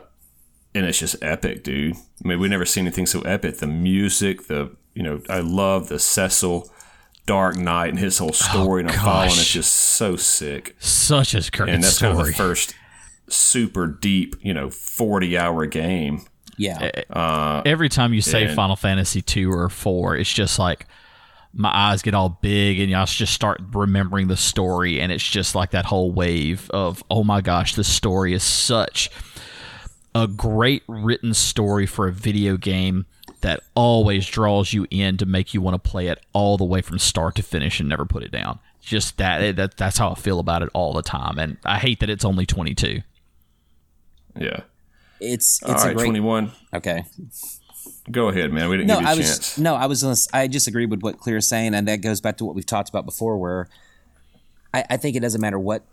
and it's just epic, dude. I mean, we never seen anything so epic. The music, the you know, I love the Cecil Dark Knight and his whole story, and I'm following. It's just so sick. Such a great and that's story. kind of the first super deep, you know, 40 hour game. Yeah. Eh, eh, uh, every time you say and- Final Fantasy two or four, it's just like my eyes get all big and I just start remembering the story, and it's just like that whole wave of oh my gosh, this story is such a great written story for a video game that always draws you in to make you want to play it all the way from start to finish and never put it down. Just that, eh, that that's how I feel about it all the time, and I hate that it's only twenty two. Yeah. It's it's right, a great. 21. Okay. Go ahead, man. We didn't No, give you a I was chance. no, I was. I just agreed with what Clear is saying, and that goes back to what we've talked about before, where I, I think it doesn't matter what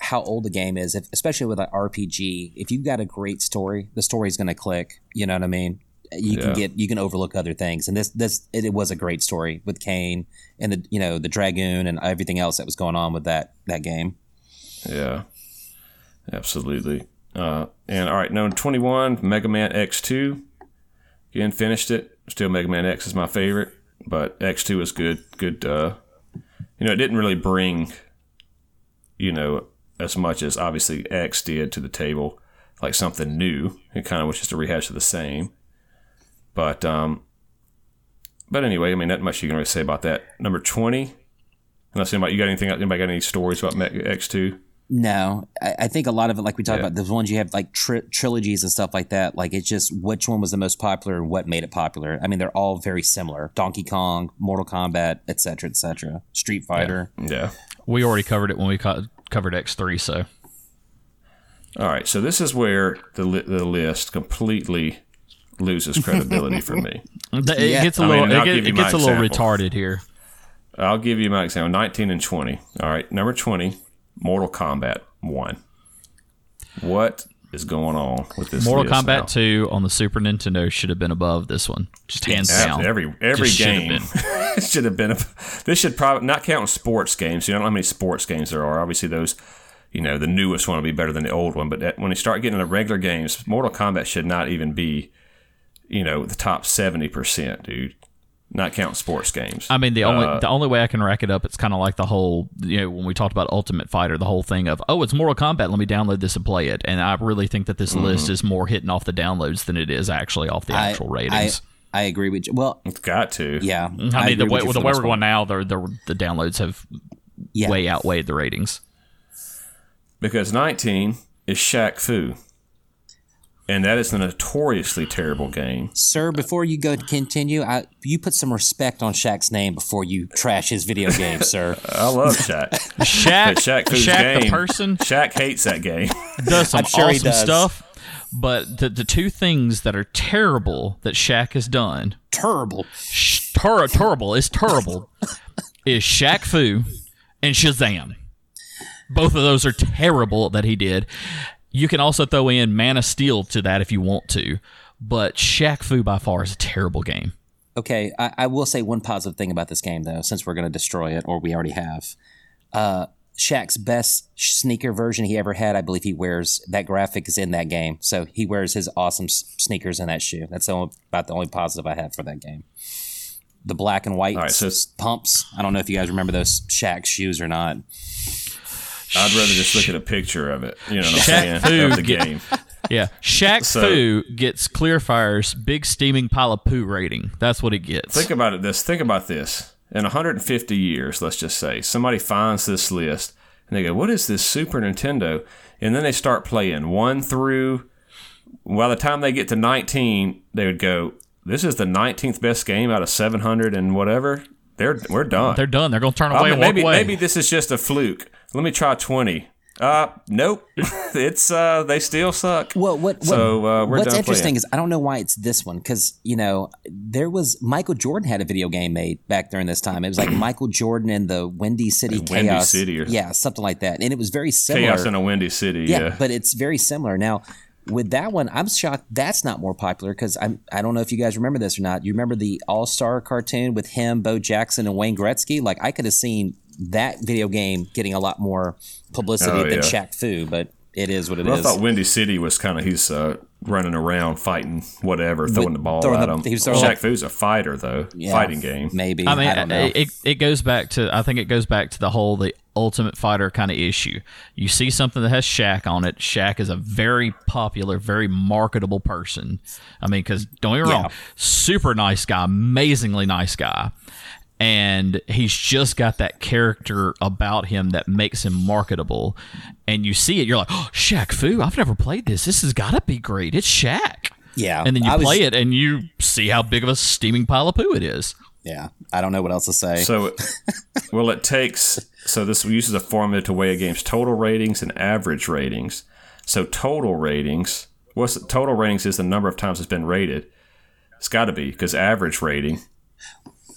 how old the game is, if, especially with an RPG. If you've got a great story, the story's going to click. You know what I mean? You Yeah. can get you can overlook other things, and this this it, it was a great story with Kain and the you know the dragoon and everything else that was going on with that that game. Yeah. Absolutely. Uh, and all right, number 21, Mega Man X2. Again, finished it. Still, Mega Man X is my favorite, but X2 is good. Good. Uh, you know, it didn't really bring, you know, as much as obviously X did to the table, like something new. It kind of was just a rehash of the same. But, um, but anyway, I mean, not much you can really say about that. Number 20. Unless anybody, you got anything? Anybody got any stories about Me- X2? No, I, I think a lot of it, like we talked Yeah. about, the ones you have like tri- trilogies and stuff like that. Like it's just which one was the most popular and what made it popular. I mean, they're all very similar: Donkey Kong, Mortal Kombat, etc., etc. Street Fighter. Yeah. We already covered it when we co- covered X three, so All right, so this is where the li- the list completely loses credibility for me. It Yeah. gets a I mean, little and it, get- it gets my a little example. retarded here. I'll give you my example: nineteen and twenty. All right, number twenty, Mortal Kombat One. What is going on with this? Mortal Kombat now? 2 on the Super Nintendo should have been above this one. Just hands Abs- down. Every every Just should have game been. should have been. A, this should probably not count sports games. You don't know how many sports games there are. Obviously, those. You know, the newest one will be better than the old one. But that, when you start getting the regular games, Mortal Kombat should not even be, you know, the top seventy percent, dude. Not counting sports games. I mean, the only Uh, the only way I can rack it up, it's kind of like the whole you know when we talked about Ultimate Fighter, the whole thing of oh, it's Mortal Kombat, let me download this and play it. And I really think that this Mm-hmm. list is more hitting off the downloads than it is actually off the I- actual ratings. I agree with you. Well, it's got to. yeah. I, mean, the way with you the way we're going now, the, the the downloads have Yeah. way outweighed the ratings. Because 19 is Shaq Fu. And that is a notoriously terrible game. Sir, before you go to continue, I, you put some respect on Shaq's name before you trash his video game, sir. I love Shaq. Shaq, But Shaq Shaq game. the person Shaq hates that game. does some I'm sure he awesome does. stuff. But the, the two things that are terrible that Shaq has done, Terrible. sh- ter- terrible, is terrible, is Shaq Fu and Shazam. Both of those are terrible that he did. You can also throw in Man of Steel to that if you want to, but Shaq Fu by far is a terrible game. Okay, I, I will say one positive thing about this game, though, since we're going to destroy it, or we already have. Uh, Shaq's best sneaker version he ever had, I believe he wears that graphic is in that game. So he wears his awesome sneakers in that shoe. That's the only, about the only positive I have for that game. The black and white All right, so- s- pumps. I don't know if you guys remember those Shaq shoes or not. I'd rather just look at a picture of it. You know what I'm Shaq saying? Fu Of the get- game. Yeah, Shaq So- Fu gets Clearfire's big steaming pile of poo rating. That's what it gets. Think about it this. Think about this. In 150 years, let's just say, somebody finds this list and they go, "What is this Super Nintendo?" And then they start playing one through by the time they get to 19, they would go, "This is the 19th best game out of 700 and whatever." They're we're done. They're done. They're going to turn I away mean, and walk maybe away. maybe this is just a fluke. Let me try 20. Uh, nope. it's uh, they still suck. Well, what, what So, uh, we're what's interesting playing. is I don't know why it's this one because you know there was Michael Jordan had a video game made back during this time. It was like Michael Jordan and the Windy City Windy Chaos, City or- yeah, something like that, and it was very similar. Chaos in a windy city. yeah, Yeah, but it's very similar. Now, with that one, I'm shocked that's not more popular because I'm I don't know if you guys remember this or not. You remember the All Star cartoon with him, Bo Jackson, and Wayne Gretzky? Like I could have seen that video game getting a lot more publicity Oh, than yeah. Shaq Fu, but it is what it is. I thought Windy City was kind of he's uh, running around fighting whatever, throwing the ball throwing at the- him. he was throwing Shaq Fu's a fighter though, Yeah, fighting game. Maybe I mean, I don't know. It, it goes back to I think it goes back to the whole the ultimate fighter kind of issue. You see something that has Shaq on it. Shaq is a very popular, very marketable person. I mean, because don't get me wrong, Yeah. super nice guy, amazingly nice guy. And he's just got that character about him that makes him marketable. And you see it, you're like, oh, Shaq Fu, I've never played this. This has got to be great. It's Shaq. Yeah, And then you I was- play it and you see how big of a steaming pile of poo it is. Yeah, I don't know what else to say. So, well, it takes. So this uses a formula to weigh a game's total ratings and average ratings. So total ratings, what's total ratings is the number of times it's been rated. It's got to be because average rating,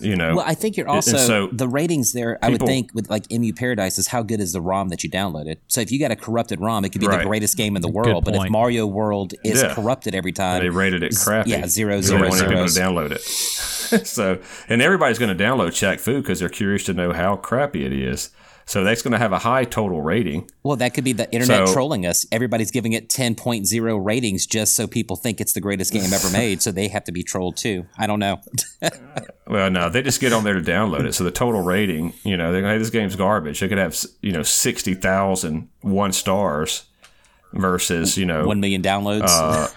you know. well, I think you're also so the ratings there. I would think with like Emu Paradise is how good is the ROM that you downloaded. So if you got a corrupted ROM, it could be Right. the greatest game in the world. But if. Mario World is Yeah. corrupted every time, they rated it crappy. yeah, zero, They zero, don't people to download it. so, and everybody's going to download Shaq Fu because they're curious to know how crappy it is. So that's going to have a high total rating. well, that could be the internet So- trolling us. Everybody's giving it 10.0 ratings just so people think it's the greatest game ever made. So they have to be trolled too. I don't know. Well, no, they just get on there to download it. So the total rating, you know, they're going, hey, this game's garbage. They could have, you know, 60,000 one stars versus, you know, One million downloads. Uh,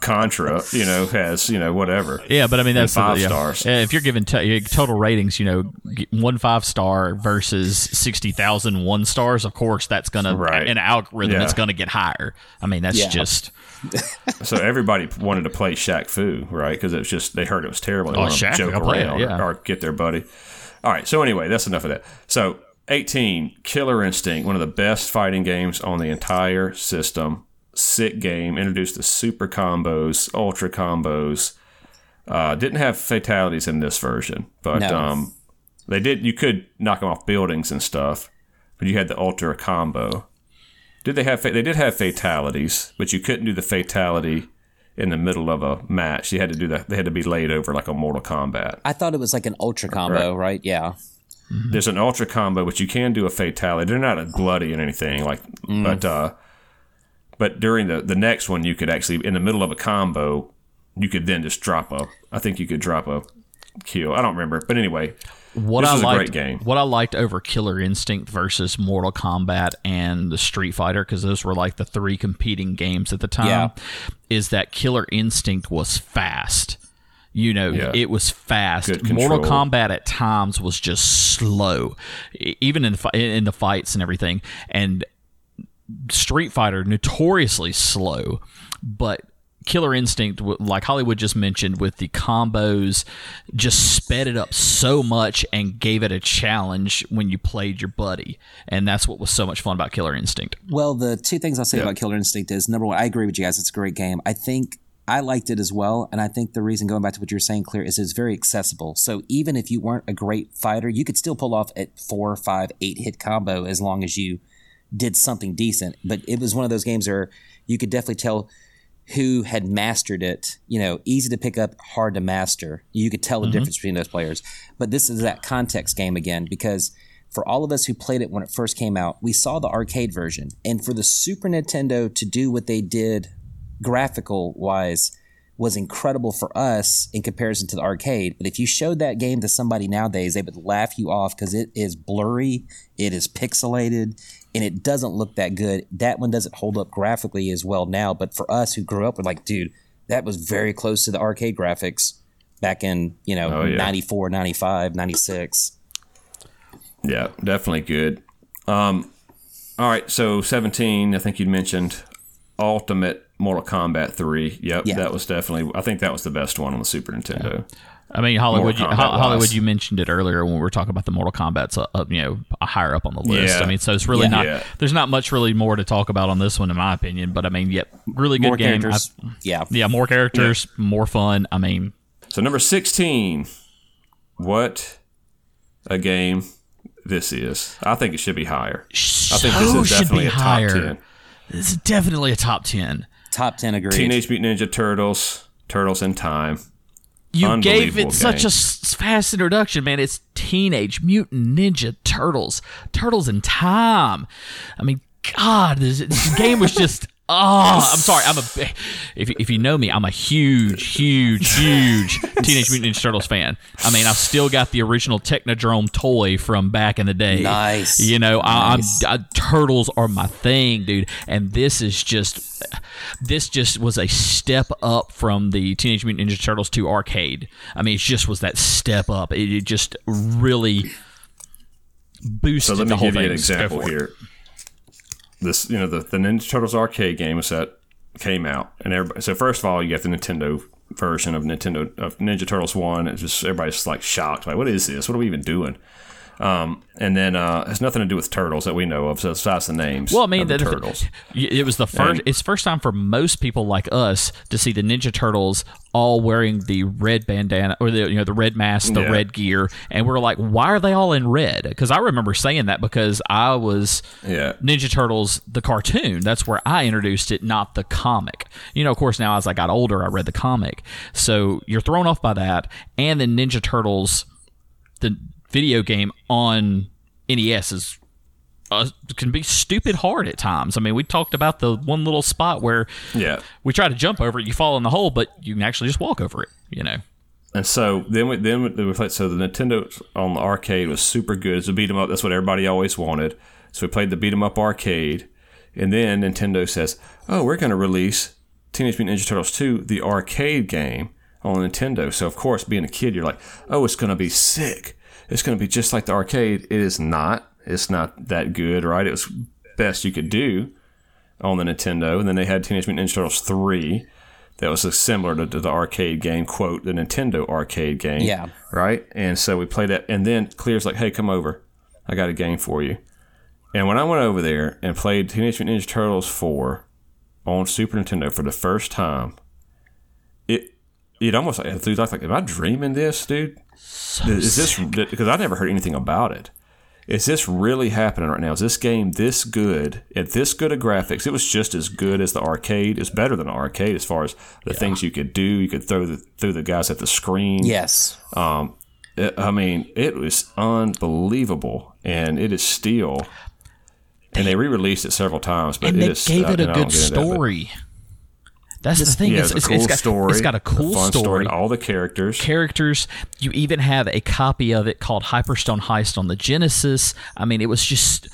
Contra, you know, has, you know, whatever. Yeah, but I mean that's the- five yeah. stars. Yeah, if you're giving t- total ratings, you know, one five star versus 60,000 one stars, of course that's gonna Right. an algorithm Yeah. it's gonna get higher. I mean that's Yeah. just So everybody wanted to play Shaq Fu, right? Because it was just, they heard it was terrible. They Oh, wanted Shaq, joke I'll play it, around yeah. or, or get their buddy. All right. So anyway, that's enough of that. So 18, Killer Instinct, one of the best fighting games on the entire system. Sick game. Introduced the super combos, ultra combos. Uh, didn't have fatalities in this version, but No. um, they did. You could knock them off buildings and stuff, but you had the ultra combo. Did they have? They did have fatalities, but you couldn't do the fatality in the middle of a match. You had to do that. They had to be laid over like a Mortal Kombat. I thought it was like an ultra combo, right? Yeah. There's an ultra combo, which you can do a fatality. They're not as bloody and anything like, but uh, but during the the next one, you could actually in the middle of a combo, you could then just drop a. I think you could drop a kill. I don't remember, but anyway, what This I was a liked. great game. What I liked over Killer Instinct versus Mortal Kombat and the Street Fighter, because those were like the three competing games at the time, Yeah. is that Killer Instinct was fast. You know, Yeah. it was fast. Mortal. Kombat at times was just slow, even in fi- in the fights and everything. And Street Fighter notoriously slow, but Killer Instinct, like Hollywood just mentioned, with the combos, just sped it up so much and gave it a challenge when you played your buddy, and that's what was so much fun about Killer Instinct. Well, the two things I'll say about Killer Instinct is number one, I agree with you guys. It's a great game. I think I liked it as well. And I think the reason, going back to what you were saying, Clear, is it's very accessible. So even if you weren't a great fighter, you could still pull off a four, five, eight hit combo as long as you did something decent. But it was one of those games where you could definitely tell who had mastered it. You know, easy to pick up, hard to master. You could tell the mm-hmm. difference between those players. But this is that context game again because for all of us who played it when it first came out, we saw the arcade version. And for the Super Nintendo to do what they did graphical wise was incredible for us in comparison to the arcade. But if you showed that game to somebody nowadays, they would laugh you off because it is blurry, it is pixelated, and it doesn't look that good. That one doesn't hold up graphically as well now. But for us who grew up, we're like, dude, that was very close to the arcade graphics back in, you know, Oh, yeah. 94, 95, 96. Yeah, definitely good. Um, all right, so 17, I think you mentioned Ultimate Mortal Kombat 3. Yep, Yeah. that was definitely. I think that was the best one on the Super Nintendo. I mean, Hollywood. You, Mortal Ho- Kombat Hollywood, you mentioned it earlier when we were talking about the Mortal Kombat's uh, up, you know, higher up on the list. Yeah. I mean, so it's really Yeah. not. Yeah. There's not much really more to talk about on this one, in my opinion. But I mean, yep, really good More game. characters. I- yeah. yeah, more characters, more fun. I mean, So number 16. What a game this is. I think it should be higher. I think this so is should definitely be a top higher. 10. This is definitely a top ten. Top 10 agreed. Teenage Mutant Ninja Turtles, Turtles in Time. You gave it Unbelievable such a fast introduction, man. It's Teenage Mutant Ninja Turtles, Turtles in Time. I mean, God, this, this game was just. Oh, I'm sorry. I'm a. If, if you know me, I'm a huge, huge, huge Teenage Mutant Ninja Turtles fan. I mean, I've still got the original Technodrome toy from back in the day. Nice. You know, I, Nice. I'm I, turtles are my thing, dude. And this is just, this just was a step up from the Teenage Mutant Ninja Turtles 2 arcade. I mean, it just was that step up. It, it just really So boosted let me give you an example Go for it. here. This, you know, the, the Ninja Turtles arcade game that came out, and everybody. So first of all, you got the Nintendo version of Nintendo of Ninja Turtles One. It's just everybody's like shocked, like, what is this? What are we even doing? Um, and then uh, it has nothing to do with turtles that we know of, so besides the names. Well, I mean, of the the- turtles. it was the first. And- it's first time for most people like us to see the Ninja Turtles all wearing the red bandana or the you know the red mask, the Yeah. red gear, and we're like, why are they all in red? Because I remember saying that because I was Yeah. Ninja Turtles the cartoon. That's where I introduced it, not the comic. You know, of course, now as I got older, I read the comic. So you're thrown off by that, and then Ninja Turtles, the video game on NES is uh, can be stupid hard at times. I mean, we talked about the one little spot where Yeah. we try to jump over it, you fall in the hole, but you can actually just walk over it. You know, And so then we then we played. So the Nintendo on the arcade was super good. It's a beat 'em up. That's what everybody always wanted. So we played the beat 'em up arcade, and then Nintendo says, "Oh, we're going to release Teenage Mutant Ninja Turtles 2, the arcade game on Nintendo." So of course, being a kid, you're like, "Oh, it's going to be sick. It's going to be just like the arcade." It is not. It's not that good, right? It was best you could do on the Nintendo, and then they had Teenage Mutant Ninja Turtles 3 that was similar to, to the arcade game, quote, the Nintendo arcade game. Yeah. Right? And so we played that. And then Clear's like, hey, come over. I got a game for you. And when I went over there and played Teenage Mutant Ninja Turtles 4 on Super Nintendo for the first time, it it almost I was like, am I dreaming this, dude? is this because I never heard anything about it? Is this really happening right now? Is this game this good at this good of graphics? It was just as good as the arcade. It's better than the arcade as far as the things you could do. You could throw the through the guys at the screen. Yes. It- I mean, it was unbelievable, and it is still. And they re-released it several times, but and it they is- gave uh, it a and I don't good into that, story. That's the thing. Yeah, it's, it's, it's, a cool it's got, story. It's got a cool fun story. and all the characters. characters. You even have a copy of it called Hyperstone Heist on the Genesis. I mean, it was just.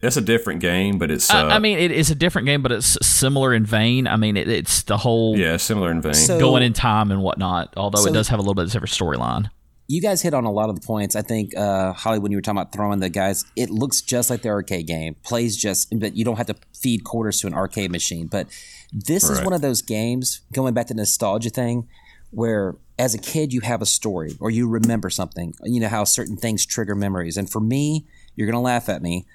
It's a different game, but it's. Uh, I, I mean, it is a different game, but it's similar in vein. I mean, it, it's the whole yeah, similar in vein. So- going in time and whatnot. Although it does have a little bit of a different storyline. you guys hit on a lot of the points. I think uh, Holly, when you were talking about throwing the guys, it looks just like the arcade game. Plays just, but you don't have to feed quarters to an arcade machine. But this is one of those games. Going back to the nostalgia thing, where as a kid you have a story or you remember something. You know how certain things trigger memories. And for me, you're gonna laugh at me.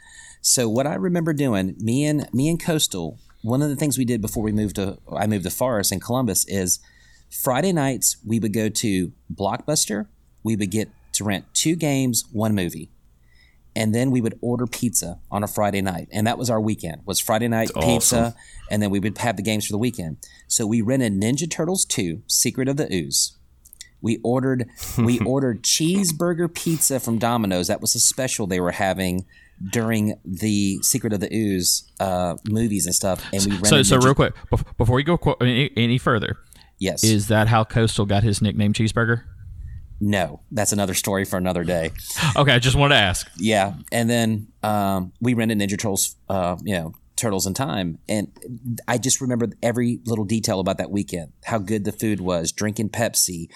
So what I remember doing, me and me and Coastal, one of the things we did before we moved to I moved to Forest in Columbus is Friday nights we would go to Blockbuster. We would get to rent two games, one movie, and then we would order pizza on a Friday night, and that was our weekend. Was Friday night That's pizza, awesome. and then we would have the games for the weekend. So we rented Ninja Turtles two, Secret of the Ooze. We ordered we ordered cheeseburger pizza from Domino's. That was a special they were having during the Secret of the Ooze uh, movies and stuff. And we rented So, so Ninja- real quick, before we go qu- any, any further, yes, is that how Coastal got his nickname Cheeseburger? No, that's another story for another day. Okay, I just wanted to ask. Yeah, and then um, we rented Ninja Turtles, uh, you know, Turtles in Time, and I just remember every little detail about that weekend. How good the food was, drinking Pepsi,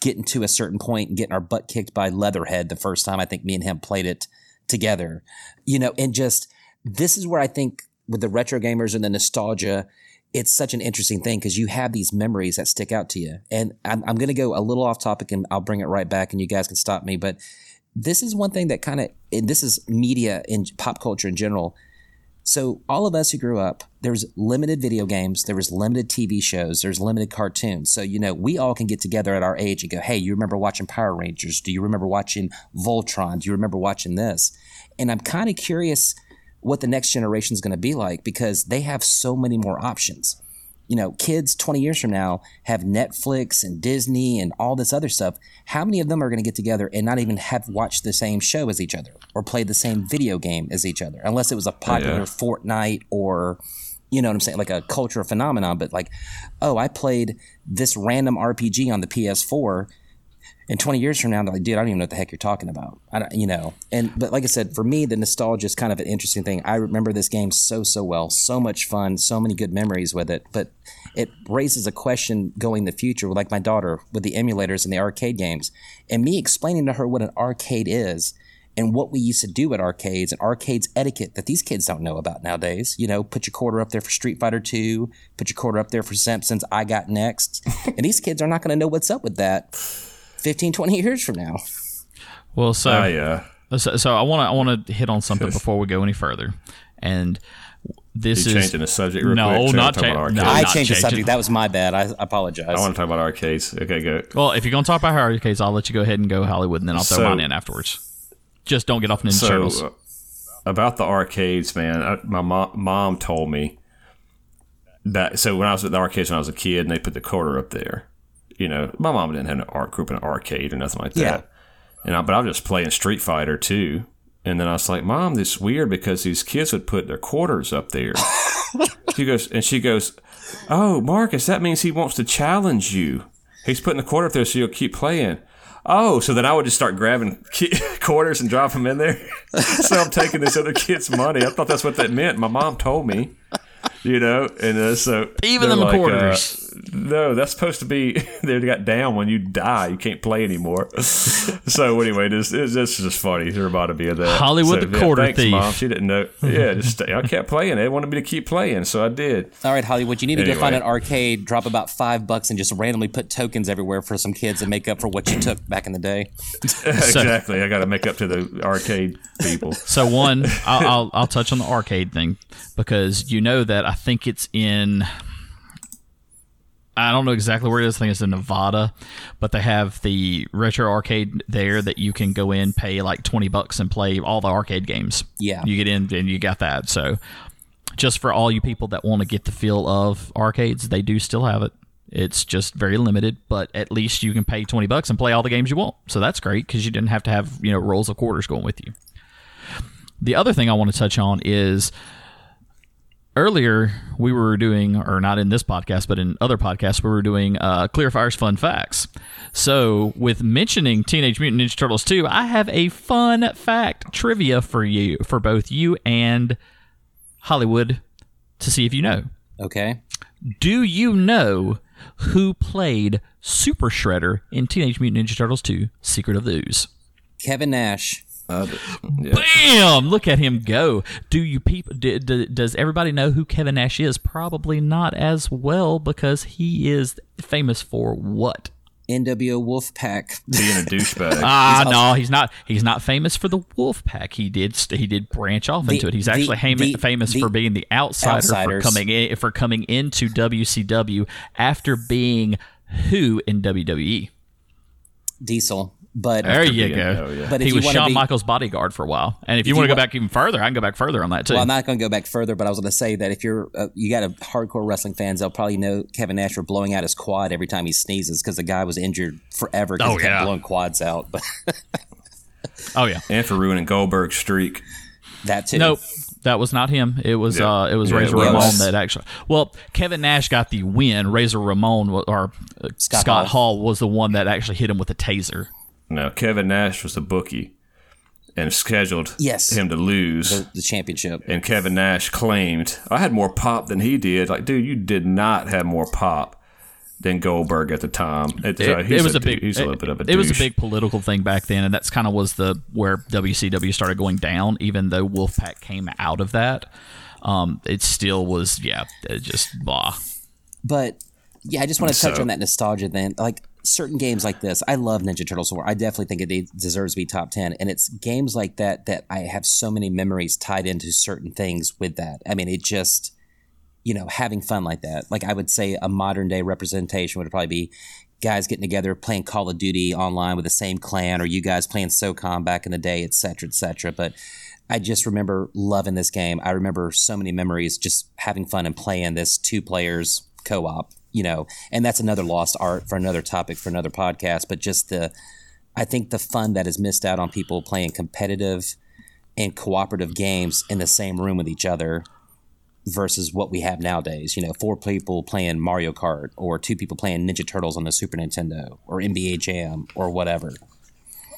getting to a certain point and getting our butt kicked by Leatherhead the first time I think me and him played it together. You know, and just this is where I think with the retro gamers and the nostalgia it's such an interesting thing because you have these memories that stick out to you. And I'm, I'm going to go a little off topic and I'll bring it right back and you guys can stop me. But this is one thing that kind of, and this is media in pop culture in general. So all of us who grew up, there was limited video games, there was limited TV shows, there's limited cartoons. So you know, we all can get together at our age and go, "Hey, you remember watching Power Rangers? Do you remember watching Voltron? Do you remember watching this?" And I'm kind of curious what the next generation is going to be like because they have so many more options you know, kids 20 years from now have Netflix and Disney and all this other stuff. How many of them are going to get together and not even have watched the same show as each other or played the same video game as each other? Unless it was a popular yeah. Fortnite or, you know what I'm saying, like a cultural phenomenon. But like, oh, I played this random RPG on the PS4 and 20 years from now, they're like, dude, I don't even know what the heck you're talking about. I don't, you know, and, but like I said, for me, the nostalgia is kind of an interesting thing. I remember this game so, so well, so much fun, so many good memories with it, but it raises a question going the future, like my daughter with the emulators and the arcade games and me explaining to her what an arcade is and what we used to do at arcades and arcades etiquette that these kids don't know about nowadays. You know, put your quarter up there for Street Fighter 2, put your quarter up there for Simpsons, I Got Next. and these kids are not going to know what's up with that 15, 20 years from now. Well, so uh, yeah. So, so I want to I want to hit on something before we go any further, and this you is changing the subject. Real no, quick, not changing. No, I changed the subject. That was my bad. I apologize. I want to talk about arcades. Okay, go. Well, if you're gonna talk about arcades, I'll let you go ahead and go Hollywood, and then I'll throw so, mine in afterwards. Just don't get off Ninja so, Turtles. Uh, about the arcades, man. I, my mom, mom told me that. So when I was at the arcades when I was a kid, and they put the quarter up there you know, my mom didn't have an art group in an arcade or nothing like that. Yeah. And I, but I was just playing Street Fighter too. And then I was like, Mom, this is weird because these kids would put their quarters up there. she goes, and she goes, Oh, Marcus, that means he wants to challenge you. He's putting the quarter up there so you'll keep playing. Oh, so then I would just start grabbing quarters and drop them in there. so I'm taking this other kid's money. I thought that's what that meant. My mom told me you know, and uh, so even in the like, quarters. Uh, no, that's supposed to be they got down when you die. You can't play anymore. so anyway, this this is just funny. They're about to be that Hollywood so, the quarter yeah, thanks, thief. Mom. She didn't know. Yeah, just stay. I kept playing. They wanted me to keep playing, so I did. All right, Hollywood, you need anyway. to go find an arcade, drop about five bucks, and just randomly put tokens everywhere for some kids and make up for what you took back in the day. exactly. I got to make up to the arcade people. So one, I'll, I'll I'll touch on the arcade thing because you know that I think it's in. I don't know exactly where it is. I think it's in Nevada, but they have the retro arcade there that you can go in, pay like twenty bucks, and play all the arcade games. Yeah, you get in and you got that. So, just for all you people that want to get the feel of arcades, they do still have it. It's just very limited, but at least you can pay twenty bucks and play all the games you want. So that's great because you didn't have to have you know rolls of quarters going with you. The other thing I want to touch on is earlier we were doing, or not in this podcast, but in other podcasts, we were doing uh, Clearfire's fun facts. So, with mentioning Teenage Mutant Ninja Turtles 2, I have a fun fact trivia for you, for both you and Hollywood, to see if you know. Okay. Do you know who played Super Shredder in Teenage Mutant Ninja Turtles 2: Secret of the Ooze? Kevin Nash. Uh, yeah. Bam! Look at him go. Do you people? Do, do, does everybody know who Kevin Nash is? Probably not as well because he is famous for what? NWO Wolfpack being a douchebag. ah, no, he's not. He's not famous for the Wolfpack. He did. He did branch off the, into it. He's actually the, the, famous the, for being the outsider outsiders. for coming in, for coming into WCW after being who in WWE. Diesel. But there you go. Oh, yeah. But he was Shawn be, Michaels' bodyguard for a while. And if, if you, want to go back even further, I can go back further on that too. Well, I'm not going to go back further, but I was going to say that if you're uh, you got a hardcore wrestling fans, they'll probably know Kevin Nash for blowing out his quad every time he sneezes because the guy was injured forever because oh, he kept yeah. blowing quads out. But oh yeah, and for ruining Goldberg's streak. That too. Nope. That was not him. It was yeah. uh, it was yeah, Razor Ramon was. that actually. Well, Kevin Nash got the win. Razor Ramon or uh, Scott, Scott Hall. Hall was the one that actually hit him with a taser. No, Kevin Nash was the bookie and scheduled yes. him to lose the, the, championship. And Kevin Nash claimed, I had more pop than he did. Like, dude, you did not have more pop than Goldberg at the time. It, it, uh, it was a, a big, he's a little bit of a It douche. was a big political thing back then, and that's kind of was the where WCW started going down. Even though Wolfpack came out of that, um, it still was yeah, it just blah. But yeah, I just want to touch So- on that nostalgia then. Like certain games like this, I love Ninja Turtles 4. I definitely think it deserves to be top 10. And it's games like that that I have so many memories tied into certain things with that. I mean, it just, you know, having fun like that. Like I would say a modern day representation would probably be guys getting together playing Call of Duty online with the same clan or you guys playing SOCOM back in the day, et cetera, et cetera. But I just remember loving this game. I remember so many memories just having fun and playing this two players co op, you know, and that's another lost art for another topic for another podcast. But just the, I think the fun that is missed out on people playing competitive and cooperative games in the same room with each other versus what we have nowadays. You know, four people playing Mario Kart or two people playing Ninja Turtles on the Super Nintendo or NBA Jam or whatever.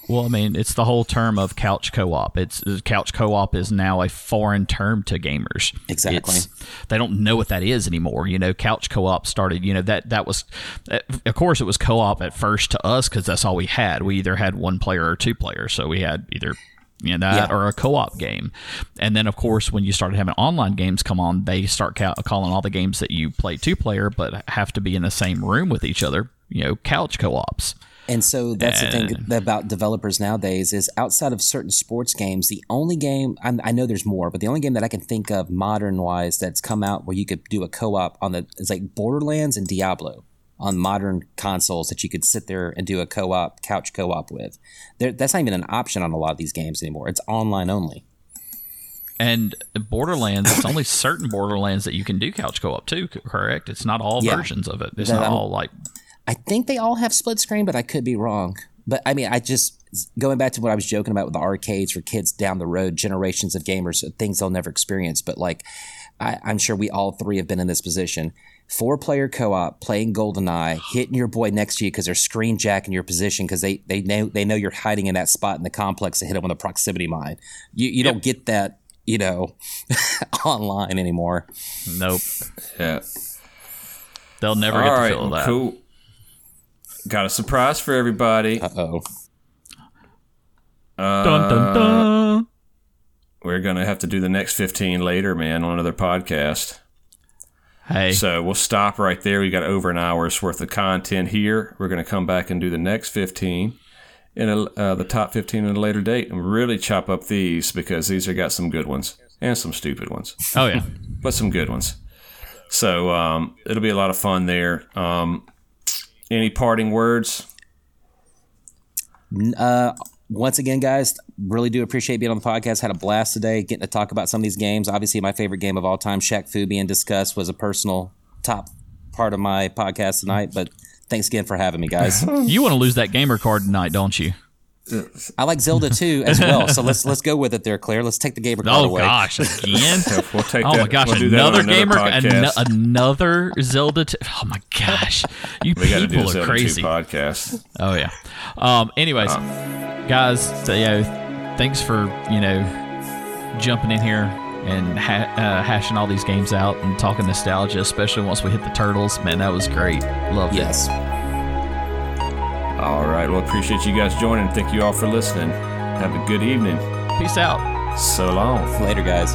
Well, I mean, it's the whole term of couch co-op. It's couch co-op is now a foreign term to gamers. Exactly. It's, they don't know what that is anymore. You know, couch co-op started. You know that that was, uh, of course, it was co-op at first to us because that's all we had. We either had one player or two players, so we had either you know that Yeah. or a co-op game. And then, of course, when you started having online games come on, they start ca- calling all the games that you play two player but have to be in the same room with each other. You know, couch co-ops. And so that's the thing about developers nowadays is outside of certain sports games, the only game I, I know there's more, but the only game that I can think of modern wise that's come out where you could do a co-op on the is like Borderlands and Diablo on modern consoles that you could sit there and do a co-op couch co-op with. There, that's not even an option on a lot of these games anymore. It's online only. And Borderlands, it's only certain Borderlands that you can do couch co-op too, correct? It's not all Yeah. versions of it. It's That not I'm- all like I think they all have split screen, but I could be wrong. But I mean, I just going back to what I was joking about with the arcades for kids down the road, generations of gamers, uh, things they'll never experience. But like, I, I'm sure we all three have been in this position. Four player co op playing GoldenEye, hitting your boy next to you because they're screen jacking your position because they, they know they know you're hiding in that spot in the complex to hit them with a proximity mine. You you don't get that you know online anymore. nope. Yeah. They'll never All get the right. feel of that. cool. Got a surprise for everybody. Uh oh. Dun dun dun. We're gonna have to do the next fifteen later, man, on another podcast. Hey, So we'll stop right there. We got over an hour's worth of content here. We're going to come back and do the next 15 in a, uh, the top 15 at a later date and really chop up these because these have got some good ones and some stupid ones, oh yeah. but some good ones. So um, it'll be a lot of fun there. Um, any parting words? Uh, once again, guys, really do appreciate being on the podcast. Had a blast today getting to talk about some of these games. Obviously, my favorite game of all time, Shaq Fu, being discussed was a personal top part of my podcast tonight. But thanks again for having me, guys. You want to lose that gamer card tonight, don't you? I like Zelda too as well. So let's let's go with it there, Claire. Let's take the gamer card Oh away. gosh, again. We'll take Oh that. my gosh, we'll do that on another gamer, an- another Zelda. T- oh my gosh, you we got do people a are Zelda crazy. podcast. Oh yeah. Um. Anyways, guys, so, you know, thanks for you know jumping in here and ha- uh, hashing all these games out and talking nostalgia, especially once we hit the turtles. Man, that was great. Loved Yes. All right. Well, appreciate you guys joining. Thank you all for listening. Have a good evening. Peace out. So long. Later, guys.